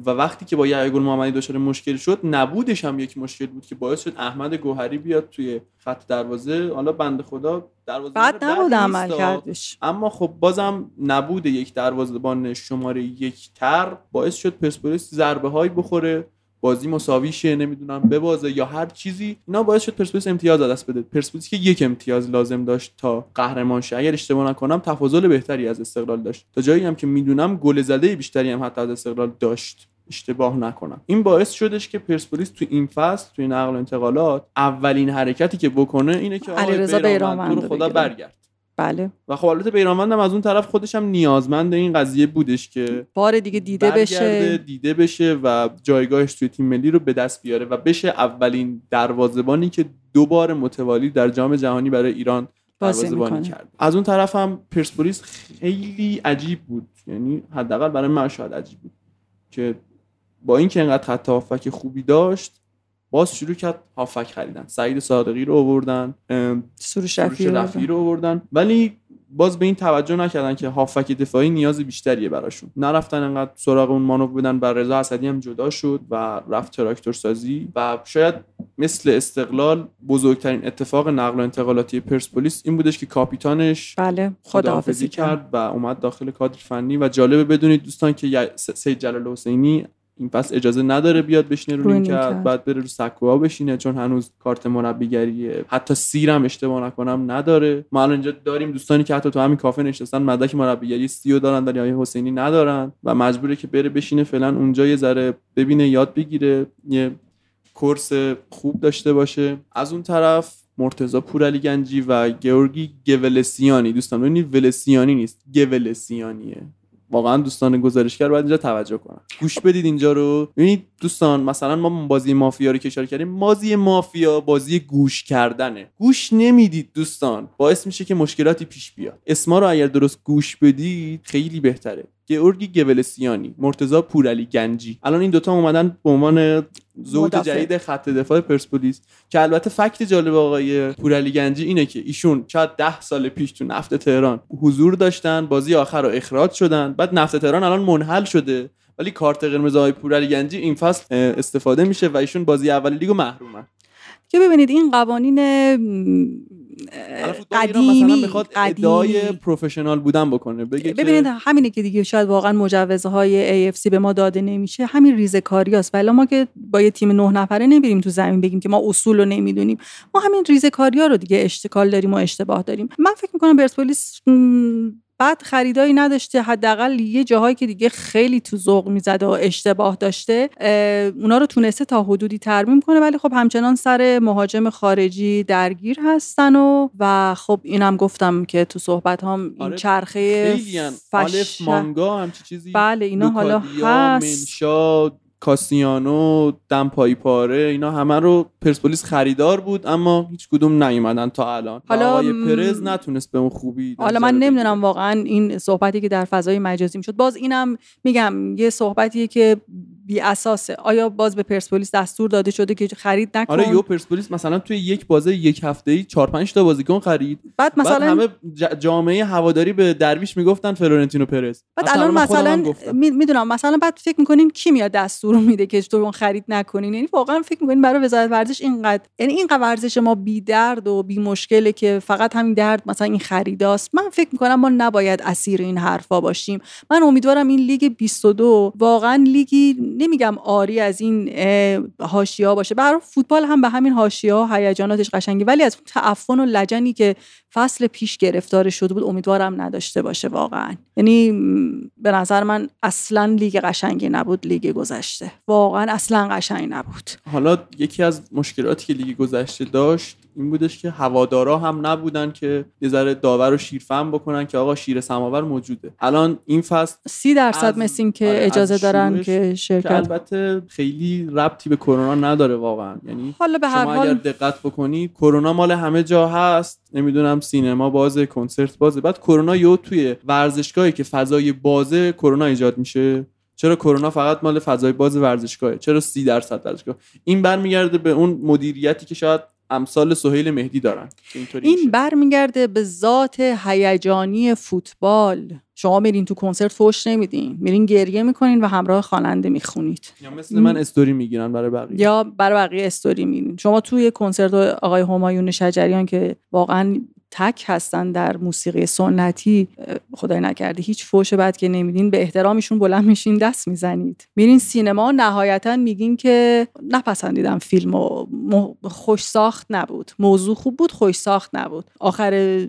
و وقتی که با یعقوب محمدی دچار مشکل شد نبودش هم یک مشکل بود که باعث شد احمد گوهری بیاد توی خط دروازه. حالا بنده خدا دروازه بعد نبود عمل کردش. اما خب بازم نبود یک دروازه‌بان شماره یک تر. باعث شد پرسپولیس ضربه هایی بخوره. بازی مساوی شه نمی‌دونم ببازه یا هر چیزی اینا باعث شد پرسپولیس امتیاز دست بده. پرسپولیس که یک امتیاز لازم داشت تا قهرمان شه. اگر اشتباه نکنم تفاضل بهتری از استقلال داشت. تا جایی هم که می‌دونم گل زده بیشتری هم حتی از استقلال داشت. اشتباه نکنم. این باعث شدش که پرسپولیس تو این فصل توی نقل و انتقالات اولین حرکتی که بکنه اینه که علیرضا بیرانوند خدا برگرد. بله. و خب البته بیرانوند هم از اون طرف خودش هم نیازمند این قضیه بودش که بار دیگه دیده بشه. دیده بشه و جایگاهش توی تیم ملی رو به دست بیاره و بشه اولین دروازه‌بانی که دو بار متوالی در جام جهانی برای ایران دروازه‌بانی کرد. از اون طرف هم پرسپولیس خیلی عجیب بود. یعنی حداقل برای من شاید عجیب بود که با اینکه انقدر خط خوبی داشت باز شروع کرد هافک خریدن. سعید صادقی رو آوردن. سروش رفیعی رو آوردن. ولی باز به این توجه نکردن که هافک دفاعی نیاز بیشتریه براشون. نرفتن انقدر سراغ اون مانو بدن بر رضا اسدی هم جدا شد و رفت تراکتور سازی و شاید مثل استقلال بزرگترین اتفاق نقل و انتقالاتی پرسپولیس این بودش که کاپیتانش بله خداحافظی کرد. و اومد داخل کادر فنی و جالبه بدونید دوستان که سید جلال حسینی این پس اجازه نداره بیاد بشینه رو کرد بعد بره رو سکوها بشینه چون هنوز کارت مربیگریه حتی C رم اشتباه نکنم نداره. ما الان اینجا داریم دوستانی که حتی تو همین کافه نشستن مدرک مربیگری C رو دارن ولی آقای حسینی ندارن و مجبوره که بره بشینه فعلا اونجا یه ذره ببینه یاد بگیره یه کورس خوب داشته باشه. از اون طرف مرتزا پورعلی گنجی و گیورگی گولسیانی دوستان ببینید ولسیانی نیست گولسیانیه واقعا دوستان گزارشگر باید اینجا توجه کنن. گوش بدید اینجا رو. ببینید دوستان مثلا ما بازی مافیا رو کشار کردیم بازی مافیا بازی گوش کردنه. گوش نمی‌دید دوستان. باعث میشه که مشکلاتی پیش بیاد. اسما رو اگر درست گوش بدید خیلی بهتره. گئورگی گولسیانی مرتضی پورعلی گنجی. الان این دوتا اومدن به عنوان زوج جدید خط دفاع پرسپولیس. که البته فکت جالب آقای پورعلی گنجی اینه که ایشون شاید ده سال پیش تو نفت تهران حضور داشتن بازی آخر رو اخراج شدن. بعد نفت تهران الان منحل شده. ولی کارت قرمز آقای پورعلی گنجی این فصل استفاده میشه و ایشون بازی اول لیگو محرومن که ببینید این قوانین قدیمی می‌خواد ادعای پروفشنال بودن بکنه بگه ببینید همینه که دیگه شاید واقعا مجوزهای AFC به ما داده نمیشه. همین ریزکاری است ولی ما که با یه تیم نه نفره نمیریم تو زمین بگیم که ما اصول رو نمی‌دونیم. ما همین ریزکاری ها رو دیگه اشتکال داریم و اشتباه داریم. من فکر می‌کنم پرسپولیس بعد خریدایی نداشته حداقل یه جاهایی که دیگه خیلی تو ذوق می‌زده و اشتباه داشته اونا رو تونسته تا حدودی ترمیم کنه. ولی خب همچنان سر مهاجم خارجی درگیر هستن و و خب اینم گفتم که تو صحبت هم این آره چرخه فش... مانگا همچی چیزی. بله اینا حالا هست کاسیانو دمپایی پاره اینا همه رو پرسپولیس خریدار بود اما هیچ کدوم نیومدن تا الان. حالا آقای پرز نتونست به اون خوبی حالا من. نمی‌دونم واقعا این صحبتی که در فضای مجازی می‌شد. باز اینم میگم یه صحبتیه که بی اساسه. آیا باز به پرسپولیس دستور داده شده که خرید نکن؟ آره یو پرسپولیس مثلا توی یک بازه یک هفته ای 4 5 تا بازیکن خرید. بعد مثلا بعد همه جامعه هواداری به درویش می‌گفتن فلورنتینو پرز. بعد الان مثلا می‌دونم مثلا بعد فکر می‌کنین کی میاد دستور میده که تو اون خرید نکنین. یعنی واقعا فکر می‌کنین برای وزارت ورزش اینقدر یعنی اینقدر ورزش ما بی درد و بی مشکله که فقط همین درد مثلا این خریداست. من فکر می‌کنم ما نباید اسیر این حرفا باشیم. من امیدوارم این لیگ 22 واقعا لیگی نمیگم آری از این حاشیه باشه. برای فوتبال هم به همین حاشیه ها هیجاناتش قشنگی ولی از تعفن و لجنی که فصل پیش گرفتار شده بود امیدوارم نداشته باشه واقعا. یعنی به نظر من اصلا لیگ قشنگی نبود لیگ گذشته. واقعا اصلا قشنگ نبود. حالا یکی از مشکلاتی که لیگ گذشته داشت این بودش که هوادارا هم نبودن که یه ذره داور رو شیرفهم بکنن که آقا شیر سماور موجوده. الان این فصل سی درصد مثل که آره، از اجازه دارن که که شرکت البته خیلی ربطی به کرونا نداره واقعا. یعنی حالا به هر شما اگر حال دقت بکنی کرونا مال همه جا هست. نمی‌دونم سینما بازه کنسرت بازه. بعد کرونا یو توی ورزشگاهی که فضای بازه کرونا ایجاد میشه. چرا کرونا فقط مال فضای باز ورزشگاهه؟ چرا سی درصد ورزشگاه؟ این برمیگرده به اون مدیریتی که شاید امثال سهیل مهدی دارن. این. برمیگرده به ذات هیجانی فوتبال. شما میرین تو کنسرت فوش نمیدین. میرین گریه می‌کنین و همراه خواننده می‌خونید. یا مثل من استوری می‌گیرن برای بقیه. یا برای بقیه استوری میدین. شما توی کنسرت آقای همایون شجریان که واقعا تک هستن در موسیقی سنتی خدای نکرده هیچ فوش بد که نمیدین به احترامشون بلند میشین دست می‌زنید. میرین سینما نهایتا میگین که نپسندیدم فیلم و خوش ساخت نبود. موضوع خوب بود خوش ساخت نبود. آخر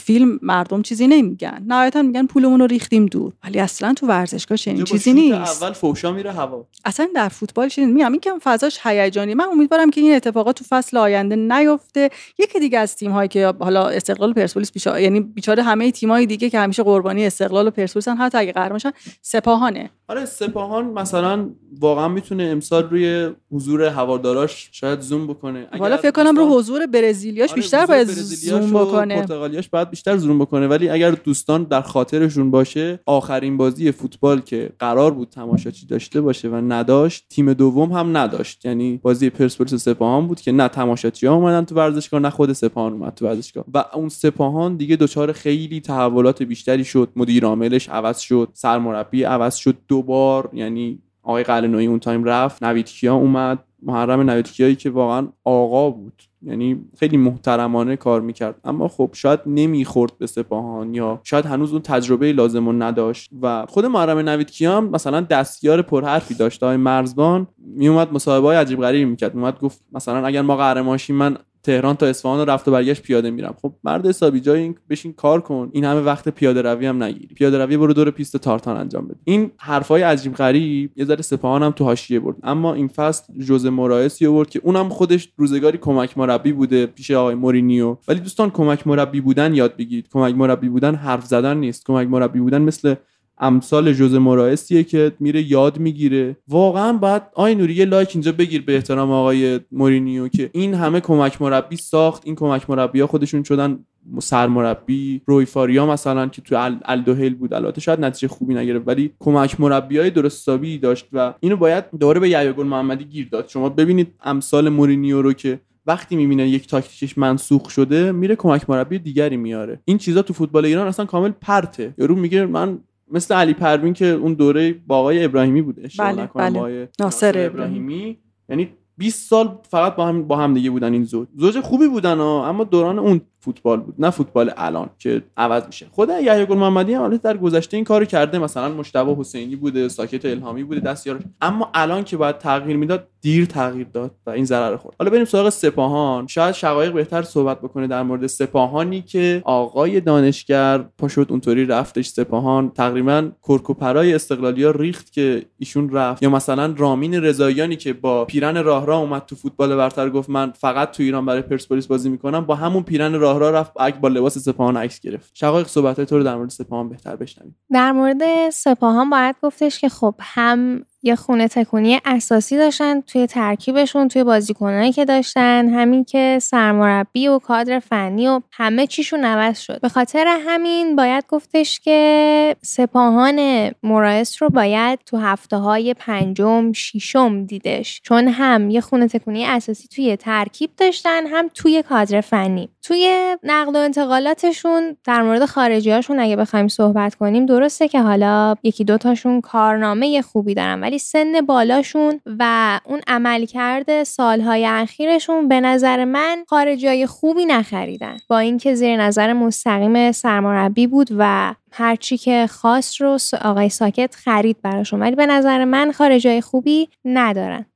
فیلم مردم چیزی نمیگن. نهایتا میگن پولمون رو ریختیم دور. ولی اصلا تو ورزشگاه چنین چیزی نیست. اول فوشا میره هوا. اصلا در فوتبال چنین میگم این کم فضاش هیجانی. من امیدوارم که این اتفاقات تو فصل آینده نیفته. یکی دیگه از تیم هایی که حالا استقلال و پرسپولیس بیچاره یعنی بیچاره همه تیمای دیگه که همیشه قربانی استقلال و پرسپولیس حتی اگه قهرمان شن سپاهانه. آره سپاهان مثلا واقعا می‌تونه امسال روی حضور هواداراش شاید زوم بکنه. اگر حالا فکر کنم رو حضور برزیلیاش آره، بیشتر حضور باید زوم بکنه. پرتغالیاش باید بیشتر زوم بکنه. ولی اگر دوستان در خاطرشون باشه آخرین بازی فوتبال که قرار بود تماشاچی داشته باشه و نداشت تیم دوم هم نداشت. یعنی بازی پرسپولیس و سپاهان بود که نه تماشاچی ها اومدن تو ورزشگاه نه خود سپاهان اومد تو ورزشگاه. و اون سپاهان دیگه دچار خیلی تحولات بیشتری شد. مدیر عاملش عوض شد سرمربی عوض شد دوبار یعنی آقای قلعه‌نویی اون تایم رفت نویدکیا اومد. محرم نویدکیایی که واقعا آقا بود. یعنی خیلی محترمانه کار می‌کرد. اما خب شاید نمی‌خورد به سپاهان یا شاید هنوز اون تجربه لازم رو نداشت. و خود محرم نویدکیا هم مثلا دستیار پرحرفی داشت. آقای مرزبان میومد مصاحبه های عجیب غریبی می‌کرد. میومد گفت مثلا اگر ما قهرمان من تهران تا اصفهان رفت و برگشت پیاده میرم. خب مرد حسابی جای این بشین کار کن. این همه وقت پیاده روی هم نگیری. پیاده روی برو دور پیست تارتان انجام بده. این حرفای عجیب غریب یه ذره سپاهان هم تو حاشیه برد. اما این فصل ژوزه مورایسی آورد که اونم خودش روزگاری کمک مربی بوده پیش آقای مورینیو. ولی دوستان کمک مربی بودن یاد بگیرید. کمک مربی بودن حرف زدن نیست. کمک مربی بودن مثل امثال ژوزه مورایسیه که میره یاد می‌گیره. واقعا باید آی نوری یه like اینجا بگیر به احترام آقای مورینیو که این همه کمک مربی ساخت. این کمک مربی ها خودشون شدن سرمربی روی فاریا مثلا که تو ال- الدوهیل بود. البته شاید نتیجه خوبی نگرفت ولی کمک مربی های درست داشت و اینو باید دوباره به گل محمدی گیر داد. شما ببینید امثال مورینیو رو که وقتی می‌بینه یک تاکتیکش منسوخ شده میره کمک مربی دیگری میاره. این چیزا تو فوتبال ایران اصلا کامل پرته. یارو میگه من مثل علی پروین که اون دوره با آقای ابراهیمی بود اشتباه بله، بله. با آقای ناصر ابراهیمی. یعنی 20 سال فقط با هم با هم دیگه بودن این زوج. زوج خوبی بودن ها اما دوران اون فوتبال بود نه فوتبال الان که عوض میشه. خود یحیی گل محمدی هم البته در گذشته این کارو کرده مثلا مشتبه حسینی بوده ساکت الهامی بوده دستیارش اما الان که باید تغییر می‌داد دیر تغییر داد و این ضرر خورد. حالا بریم سراغ سپاهان. شاید شقایق بهتر صحبت بکنه در مورد سپاهانی که آقای دانشگر پاشد اونطوری رفتش سپاهان. تقریبا کرکوپرای استقلالیا ریخت که ایشون رفت. یا مثلا رامین رضاییانی که با پیرن راه راه اومد تو فوتبال برتر گفت من فقط تو ایران برای پرسپولیس بازی می‌کنم با همون پیرن راه راه رفت با لباس سپاهان عکس گرفت. شقایق صحبت تو رو در مورد سپاهان بهتر بشنویم. در مورد سپاهان باید گفتش که خب هم یه خونه تکونی اساسی داشتن توی ترکیبشون توی بازیکنایی که داشتن همین که سرمربی و کادر فنی و همه چیشون عوض شد. به خاطر همین باید گفتش که سپاهان مرایس رو باید تو هفته های پنجم شیشم دیدش. چون هم یه خونه تکونی اساسی توی ترکیب داشتن هم توی کادر فنی. توی نقل و انتقالاتشون در مورد خارجی هاشون اگه بخوایم صحبت کنیم درسته که حالا یکی دوتاشون کارنامه خوبی دارن ولی سن بالاشون و اون عملکرد سالهای اخیرشون به نظر من خارجی های خوبی نخریدن. با اینکه زیر نظر مستقیم سرمربی بود و هرچی که خاص رو آقای ساکت خرید براشون ولی به نظر من خارجای خوبی ندارن.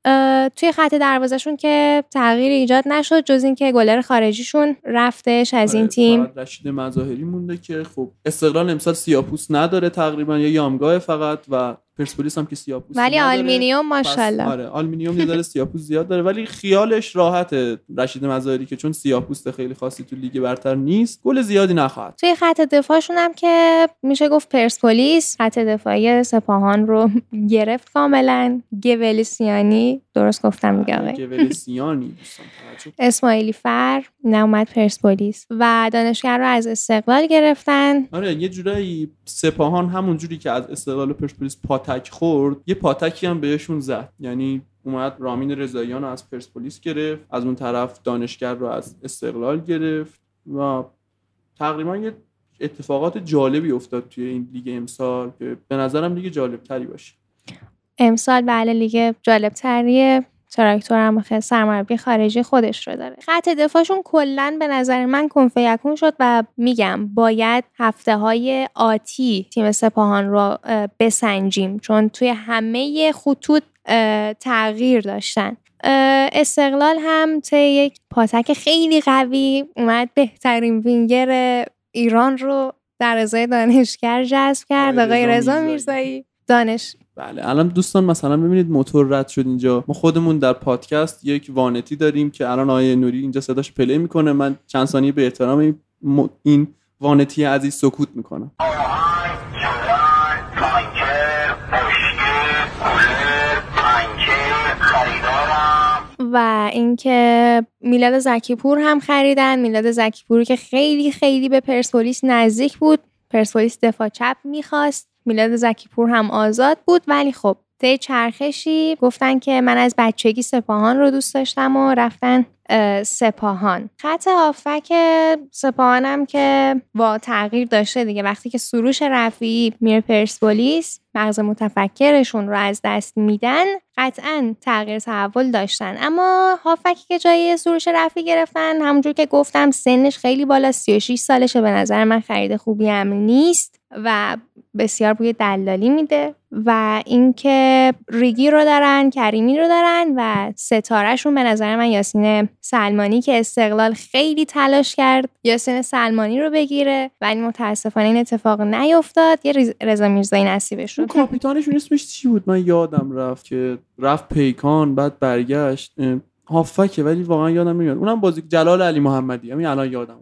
توی خط دروازشون که تغییر ایجاد نشد جز اینکه گلر خارجیشون رفتش از این آره، تیم. رشید مظاهری مونده که خب استقلال امسال سیاپوس نداره تقریبا یا یامگاه فقط و پرسپولیس هم که سیاپوس ولی نداره. آلمینیوم ماشاءالله. آره آلومینیوم یه ذره سیاپوست زیاد داره. ولی خیالش راحته رشید مظاهری که چون سیاپوست خیلی خاصی تو لیگ برتر نیست گل زیادی نخواهد. توی خط دفاعشون هم که میشه گفت پرسپولیس خط دفاعی سپاهان رو گرفت کاملا. گولیسیانی درست گفتم گولسیانی دوستان توجه. اسماعیلی فر اومد پرسپولیس. و دانشگر رو از استقلال گرفتن. آره یه جورایی سپاهان همون جوری که از استقلال و پرسپولیس پاتک خورد یه پاتکی هم بهشون زد. یعنی اومد رامین رضاییان رو از پرسپولیس گرفت از اون طرف دانشگر رو از استقلال گرفت و تقریبا یه اتفاقات جالبی افتاد توی این لیگ امسال که به نظرم لیگ جالب تری باشه. امسال بله لیگ جالب تریه تراکتور هم سرمربی خارجی خودش رو داره. خط دفاعشون کلا به نظر من کن فیکون شد و میگم باید هفته های آتی تیم سپاهان رو بسنجیم چون توی همه خطوط تغییر داشتن. استقلال هم طی یک پاتک خیلی قوی اومد بهترین وینگر ایران رو در ازای دانشگر جذب کرد آقای آقای رضا میرزایی. دانش. بله الان دوستان مثلا ببینید موتور رد شد اینجا. ما خودمون در پادکست یک وانتی داریم که الان آیه نوری اینجا صداش پلی می‌کنه. من چند ثانیه به احترام این وانتی عزیز سکوت می‌کنم. و اینکه میلاد زکیپور هم خریدن. میلاد زکیپور که خیلی خیلی به پرسپولیس نزدیک بود. پرسپولیس دفاع چپ می‌خواست. میلاد زکیپور هم آزاد بود. ولی خب طی چرخشی گفتن که من از بچگی سپاهان رو دوست داشتم و رفتن سپاهان. خط هافک سپاهانم که با تغییر داشته دیگه. وقتی که سروش رفیعی میره پرسپولیس مغز متفکرشون رو از دست میدن قطعا تغییر تحول داشتن. اما هافکی که جای سروش رفی گرفتن همونجور که گفتم سنش خیلی بالا 36 سالشه. به نظر من خرید خوبی هم نیست. و بسیار بوی دلالی میده و اینکه ریگی رو دارن کریمی رو دارن و ستارهشون به نظر من یاسین سلمانی که استقلال خیلی تلاش کرد یاسین سلمانی رو بگیره ولی متاسفانه این اتفاق نیفتاد. یه رضا میرزایی نصیبش شد کاپیتانشون اسمش چی بود؟ من یادم رفت که رفت پیکان بعد برگشت. هافکه ولی واقعا یادم نمیاد. اونم بازی جلال علی محمدی. همین الان یادم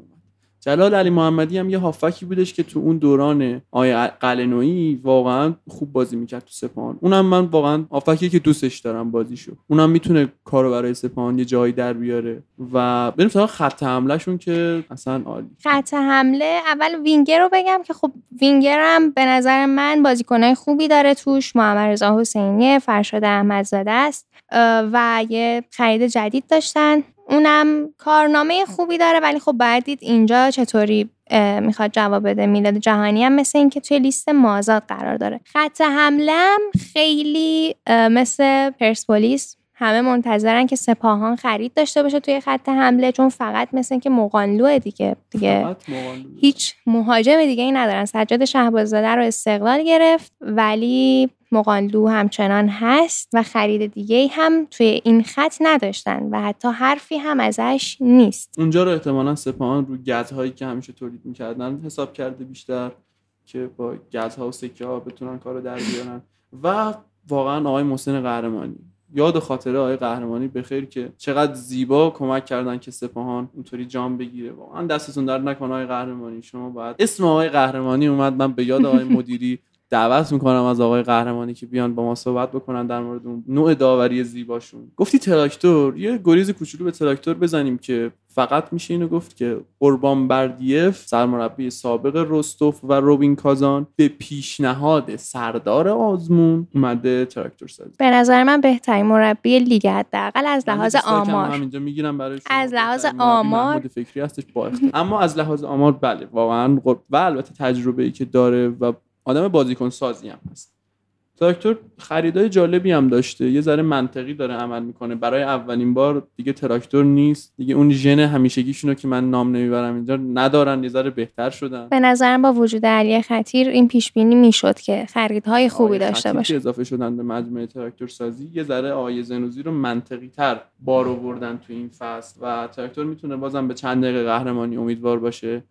جلال علی محمدی هم یه هافکی بودش که تو اون دوران آیه قلنویی واقعا خوب بازی می‌کرد تو سپاهان. اونم من واقعا هافکی که دوستش دارم بازیشو. اونم می‌تونه کارو برای سپاهان یه جایی در بیاره. و بریم سراغ خط حملهشون که اصلا عالی. خط حمله اول وینگر رو بگم که خب وینگر هم به نظر من بازیکنهای خوبی داره توش. محمد رضا حسینی فرشاد احمدزاده است و یه خرید جدید داشتن. اونم کارنامه خوبی داره ولی خب باید دید اینجا چطوری می‌خواد جواب بده. میلاد جهانی هم مثل اینکه توی لیست مازاد قرار داره. خط حمله هم خیلی مثل پرسپولیس همه منتظرن که سپاهان خرید داشته باشه توی خط حمله چون فقط مثل اینکه مقانلوه دیگه دیگه مقانلو. هیچ مهاجم دیگه ای ندارن. سجاد شهباززاده رو استقلال گرفت ولی مقانلو همچنان هست و خرید دیگه هم توی این خط نداشتن و حتی حرفی هم ازش نیست. اونجا رو احتمالا سپاهان رو گزهایی که همیشه تولید می‌کردن حساب کرده بیشتر که با گزها و سکه ها بتونن کار رو در بیارن. و واقعا آقای محسن قهرمانی. یاد و خاطره آقای قهرمانی به خیر که چقدر زیبا کمک کردن که سپاهان اونطوری جام بگیره. واقعا دستتون در نکنه آقای قهرمانی. شما باید اسم آقای قهرمانی اومد. من به یاد آقای مدیری دعوت می‌کنم از آقای قهرمانی که بیان با ما صحبت بکنن در مورد اون نوع داوری زیباشون گفتی تراکتور یه گریز کوچولو به تراکتور بزنیم که فقط میشه اینو گفت که قربان بردیف سرمربی سابق رستوف و روبین کازان به پیشنهاد سردار آزمون اومده تراکتور سازی به نظر من بهترین مربی لیگ حداقل از لحاظ آمار همینجا می‌گیرم برای شما. از لحاظ آمار. فکری هستش با. اما از لحاظ آمار بله واقعا و البته تجربه ای که داره و آدم بازیکن سازی هم هست. تراکتور خریدای جالبی هم داشته. یه ذره منطقی داره عمل می‌کنه. برای اولین بار دیگه تراکتور نیست. دیگه اون ژن همیشگیشونو که من نام نمی‌برم اینجا ندارن. یه ذره بهتر شدن. به نظرم با وجود علی خطیر این پیش بینی می‌شد که خریدهای خوبی داشته باشه. که اضافه شدن به مجموعه تراکتور سازی یه ذره آقای زنوزی رو منطقی تر بار آوردن تو این فصل و تراکتور می‌تونه بازم به چند دقیقه قهرمانی امیدوار باشه.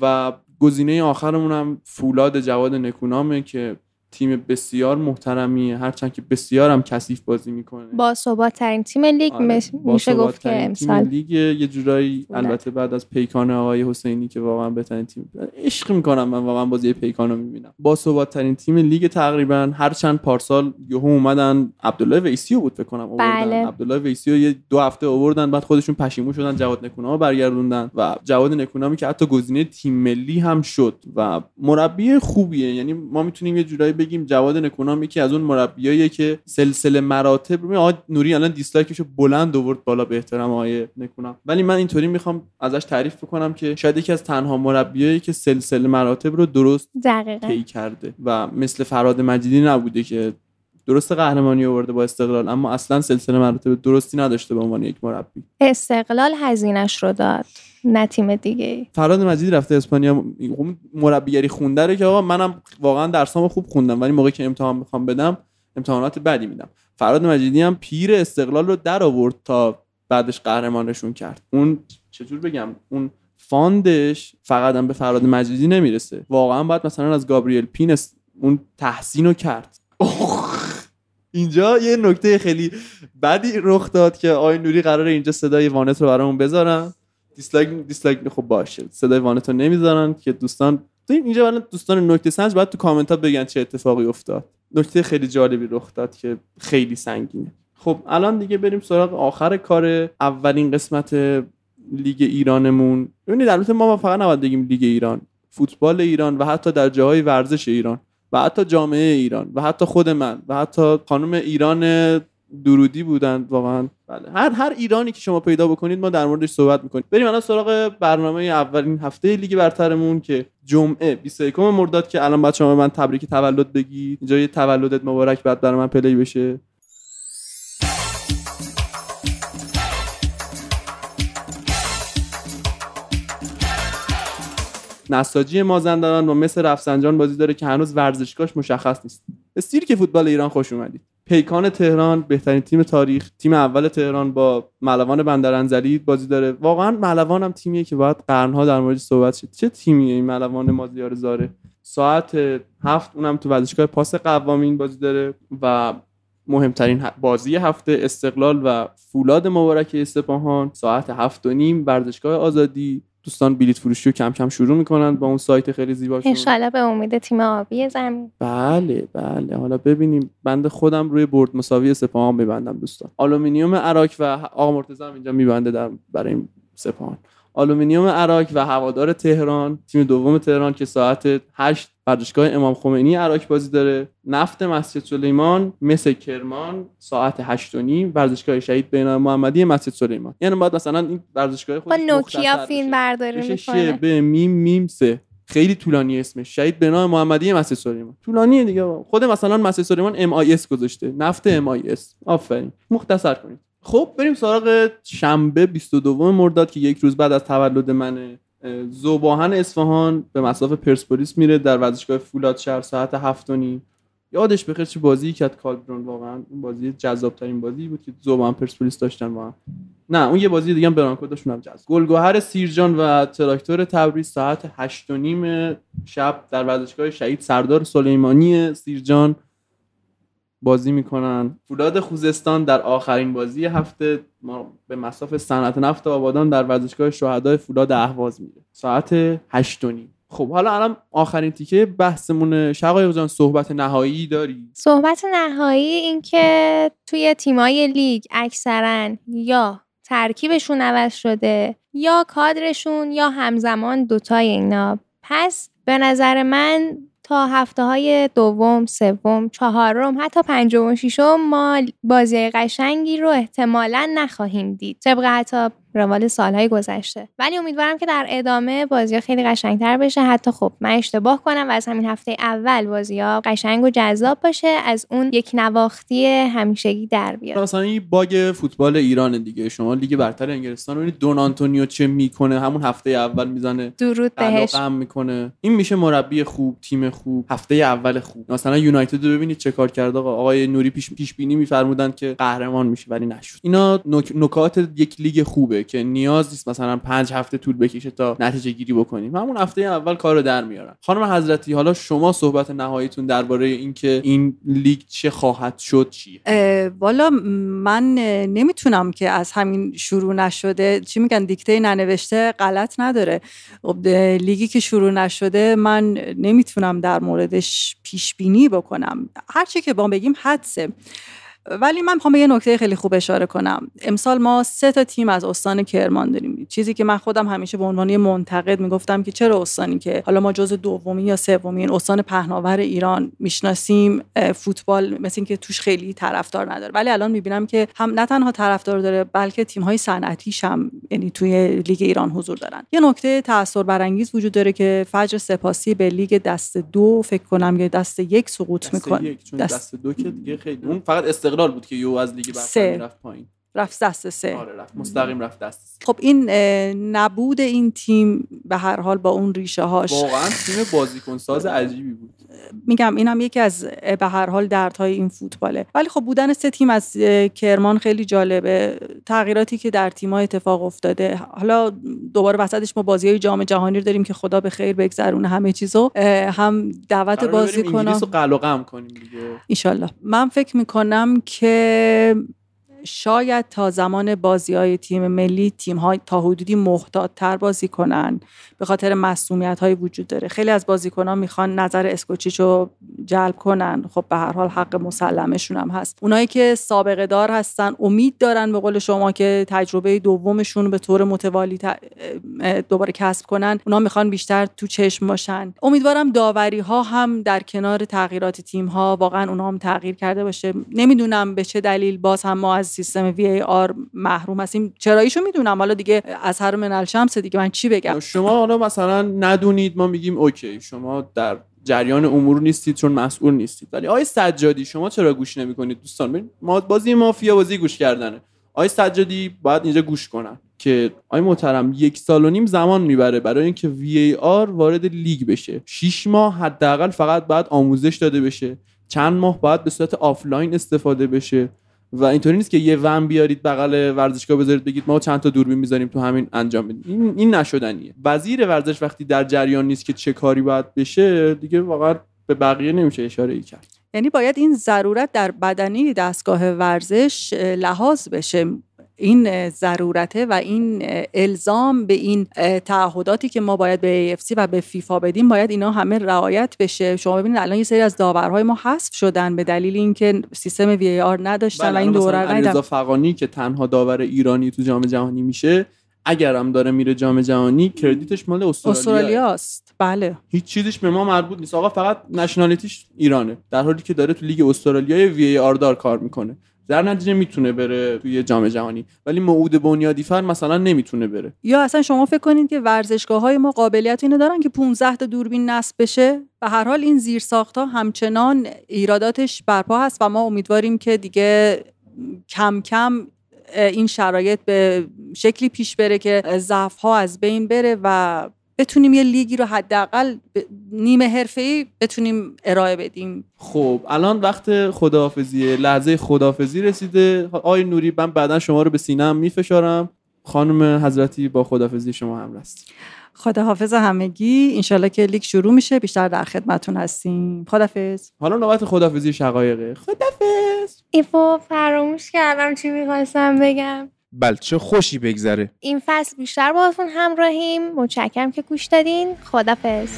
و گزینه آخرمون هم فولاد جواد نکونامه که تیم بسیار محترمیه هرچند که بسیار هم کثیف بازی می‌کنه. با ثبات ترین تیم لیگ آره، مش- میشه گفت که امسال. لیگ. یه جورایی. البته بعد از پیکان آقای حسینی که واقعا بهترین تیم عشق می‌کنم من واقعا بازی پیکان رو می‌بینم. با ثبات ترین تیم لیگ تقریبا هر چند پارسال یهو اومدن عبدالله ویسیو بود فکر کنم آوردن. بله. عبدالله ویسیو یه دو هفته آوردن بعد خودشون پشیمون شدن جواد نکونام رو برگردوندن و جواد نکونامی که حتی گزینه تیم ملی هم شد و مربی خوبیه. یعنی ما می‌تونیم یه جورایی بگیم جواد نکونام یکی از اون مربیاییه که سلسله مراتب ببین آقا نوری الان dislike شو بلند آورد بالا به احترام آقای نکونام. ولی من اینطوری می‌خوام ازش تعریف بکنم که شاید یکی از تنها مربیایی که سلسله مراتب رو درست طی کرده و مثل فراد مجیدی نبوده که درست قهرمانی آورده با استقلال اما اصلا سلسله مراتب درستی نداشته به عنوان یک مربی. استقلال هزینش رو داد. نه تیم دیگه فراد مجیدی رفته اسپانیا مربیگری خونده رو که آقا منم واقعا درسامو خوب خوندم ولی موقعی که امتحان می‌خوام بدم امتحانات بدی میدم. فراد مجیدی هم پیر استقلال رو در آورد تا بعدش قهرمانشون کرد. اون چجور بگم اون فاندش فقط هم به فرهاد مجیدی نمی‌رسه. واقعا باید مثلا از گابریل پین اون تحسین رو کرد. اینجا یه نکته خیلی بدی رخ داد که آقای نوری قراره اینجا صدای وانت رو برامون بذارن dislike dislike خب باشه. صدای وانت رو نمی‌ذارن که دوستان اینجا الان دوستان نکته سنج باید تو کامنت ها بگن چه اتفاقی افتاد. نکته خیلی جالبی رخ داد که خیلی سنگینه. خب الان دیگه بریم سراغ آخر کار اولین قسمت لیگ ایرانمون. ببینید البته ما فقط نباید بگیم لیگ ایران فوتبال ایران و حتی در جاهای ورزش ایران و حتی جامعه ایران و حتی خود من و حتی خانم ایران درودی بودن واقعا. بله. هر هر ایرانی که شما پیدا بکنید ما در موردش صحبت می‌کنیم. بریم الان سراغ برنامه اولین هفته لیگ برترمون که جمعه 21 مرداد که الان شما به من تبریک تولد بگید. اینجا یه تولدت مبارک بعد برای من پلی بشه. نساجی مازندران با مثل رفسنجان بازی داره که هنوز ورزشگاهش مشخص نیست. استیر که فوتبال ایران خوش اومدید. پیکان تهران بهترین تیم تاریخ تیم اول تهران با ملوان بندرانزلی بازی داره. واقعا ملوان هم تیمیه که باید قرنها در موردش صحبت شد چه تیمیه این ملوان مازیار زاره؟ ساعت هفت اونم تو ورزشگاه پاس قوامین بازی داره و مهمترین بازی هفته استقلال و فولاد مبارک اسپاهان ساعت هفت و نیم ورزشگاه آزادی. دوستان بلیت فروشی رو کم کم شروع می‌کنن با اون سایت خیلی زیباشون. انشالله به امید تیم آبی زمین. بله بله. حالا ببینیم. بنده خودم روی برد مساوی سپاهان میبندم دوستان. آلومینیوم اراک و آقا مرتضی هم اینجا می‌بنده در برای سپاهان. آلومینیوم اراک و هوادار تهران تیم دوم تهران که ساعت 8 ورزشگاه امام خمینی اراک بازی داره. نفت مسجد سلیمان مس کرمان ساعت 8 و نیم ورزشگاه شهید بهنام محمدی مسجد سلیمان. یعنی باید مثلا این ورزشگاه با خودش نوکیا فیلم. برداری می‌کنه. به میم میم سه. خیلی طولانی اسمش. شهید بهنام محمدی مسجد سلیمان. طولانیه دیگه. خود مثلا مسجد سلیمان MIS گذاشته. نفت MIS آفرین. مختصر کنید. خب بریم سراغ شنبه 22 مرداد که یک روز بعد از تولد منه. ذوب‌آهن اصفهان به مصاف پرسپولیس میره در ورزشگاه فولاد شهر ساعت هفت و نیم. یادش بخیر چه بازی کرد کالدرون واقعا. اون بازی جذاب ترین بازی بود که ذوب‌آهن پرسپولیس داشتن هم. نه اون یه بازی دیگه هم برانکو داشتون هم جذاب گلگهر سیرجان و تراکتور تبریز ساعت هشت و نیم شب در ورزشگاه شهید سردار سلیمانی سیرجان بازی می‌کنن. فولاد خوزستان در آخرین بازی هفته ما به مساف صنعت نفت آبادان در ورزشگاه شهدای فولاد اهواز میره. ساعت هشت و نیم. خب حالا الان آخرین تیکه بحثمون شقایق جان صحبت نهایی داری؟ صحبت نهایی این که توی تیمای لیگ اکثرا یا ترکیبشون عوض شده یا کادرشون یا همزمان دوتای اینا. پس به نظر من تا هفته های دوم، سوم، چهارم حتی پنجم و ششم ما بازی قشنگی رو احتمالا نخواهیم دید. طبق حتی روال سالهای گذشته. ولی امیدوارم که در ادامه بازی خیلی قشنگتر بشه. حتی خب من اشتباه کنم و از همین هفته اول بازی ها قشنگ و جذاب باشه. از اون یکنواختی همیشگی در بیاد. مثلا این bug فوتبال ایران دیگه. شما لیگ برتر انگلستان رو ببینید. دون آنتونیو چه می‌کنه؟ همون هفته اول می‌زنه. درود بهش. می‌کنه. این میشه مربی خوب تیم خوب هفته اول خوب. مثلا یونایتد رو ببینید چه کار کرد آقا آقای نوری پیش پیش بینی میفرمودن که قهرمان میشه ولی نشد. اینا نک- نکات یک لیگ خوبه. که نیاز نیست مثلا پنج هفته طول بکشه تا نتیجه گیری بکنیم. همون هفته اول کار رو در میارن. خانم حضرتی حالا شما صحبت نهاییتون درباره اینکه این لیگ چه خواهد شد اه، والا من نمی‌تونم که از همین شروع نشده چی میگن دیکته ننوشته غلط نداره. خب، لیگی که شروع نشده من نمی‌تونم در موردش پیش بینی بکنم هرچی که با بگیم حدسه. ولی من می‌خوام به یه نکته خیلی خوب اشاره کنم. امسال ما سه تا تیم از استان کرمان داریم. چیزی که من خودم همیشه به عنوان منتقد می‌گفتم که چرا استانی که حالا ما جز دومی یا سومین استان پهناور ایران می‌شناسیم فوتبال مثل اینکه توش خیلی طرفدار نداره. ولی الان می‌بینم که هم نه تنها طرفدار داره بلکه تیم های صنعتیش هم یعنی توی لیگ ایران حضور دارن. یه نکته تاثیر برانگیز وجود داره که فجر سپاسی به لیگ دست دو فکر کنم یا دست یک سقوط دست می‌کنه. یک چون دست, دو که دیگه خیلی اون فقط استقلال بود که یو از لیگ. برتر رفت پایین. رفت دست سه. آره رفت. مستقیم رفت دست سه. خب این نبود این تیم به هر حال با اون ریشه هاش واقعا تیم بازیکن ساز [LAUGHS] عجیبی بود. میگم اینم یکی از به هر حال دردهای این فوتباله. ولی خب بودن سه تیم از کرمان خیلی جالبه. تغییراتی که در تیم‌ها اتفاق افتاده. حالا دوباره وسطش ما بازی های جام جهانی رو داریم که خدا به خیر بگذرونه همه چیزو. هم دعوت بازی بریم انگلیس کنم رو قل و قم کنیم دیگه. ایشالله من فکر می‌کنم که شاید تا زمان بازی های تیم ملی تیم های تا حدودی محتاط تر بازی کنن به خاطر مسئولیت های وجود داره. خیلی از بازیکن ها می‌خوان نظر اسکوچیچ رو جلب کنن. خب به هر حال حق مسلمشون هم هست. اونایی که سابقه دار هستن امید دارن به قول شما که تجربه دومشون به طور متوالی دوباره کسب کنن. اونا می‌خوان بیشتر تو چشم باشن. امیدوارم داوری ها هم در کنار تغییرات تیم ها واقعا اونا هم تغییر کرده باشه. نمی‌دونم به چه دلیل باز هم ما از سیستم وی آر محروم هستیم. چراییشو می‌دونم. حالا دیگه از هر من الشمس دیگه من چی بگم؟ شما حالا مثلا ندونید ما میگیم okay شما در جریان امور نیستید چون مسئول نیستید. ولی آقای سجادی شما چرا گوش نمی‌کنید دوستان؟ ما بازی مافیا بازی گوش کردنه. آقای سجادی باید اینجا گوش کنن که آقای محترم یک سال و نیم زمان می‌بره برای اینکه VAR وارد لیگ بشه. شیش ماه حداقل فقط باید آموزش داده بشه. چند ماه باید به صورت آفلاین استفاده بشه. و اینطوری نیست که یه van بیارید بغل ورزشگاه بذارید بگید ما چند تا دوربین می‌ذاریم تو همین انجام بدیم. این, این نشدنیه. وزیر ورزش وقتی در جریان نیست که چه کاری باید بشه دیگه واقعا به بقیه نمیشه اشاره ای کرد. یعنی باید این ضرورت در بدنی دستگاه ورزش لحاظ بشه. این ضرورته و این الزام به این تعهداتی که ما باید به AFC و به فیفا بدیم باید اینا همه رعایت بشه. شما ببینید الان یه سری از داورهای ما حذف شدن به دلیل اینکه سیستم وی آر نداشتن و این دوره بله، ندیدن فقانی که تنها داور ایرانی تو جام جهانی میشه اگرم داره میره جام جهانی کردیتش مال استرالیا. استرالیاست بله. هیچ چیزش به ما مربوط نیست. آقا فقط نشنالیتیش ایرانه. در حالی که داره تو لیگ استرالیای وی آر دار کار می‌کنه. در نتیجه می‌تونه بره توی جام جهانی. ولی موعود بنیادی فر مثلا نمی‌تونه بره. یا اصلا شما فکر کنید که ورزشگاه های ما قابلیت اینو دارن که 15 تا دوربین نصب بشه؟ به هر حال این زیر ها همچنان ایراداتش برپا هست و ما امیدواریم که دیگه کم کم این شرایط به شکلی پیش بره که ضعف ها از بین بره و بتونیم یه لیگی رو حداقل نیمه حرفه‌ای بتونیم ارائه بدیم. خب الان وقت خداحافظیه لحظه خداحافظی رسیده. آقای نوری من بعدا شما رو به سینه هم میفشارم. خانم حضرتی با خداحافظی شما هم رست خداحافظ همگی. انشالله که لیگ شروع میشه. بیشتر در خدمتون هستیم. خدافظ حالا نوبت خداحافظی شقایقه خدافظ ایفو فراموش کردم چی می‌خواستم بگم. بله چه خوشی بگذره. این فصل بیشتر باهاتون همراهیم. متشکرم که گوش دادین. خدافظ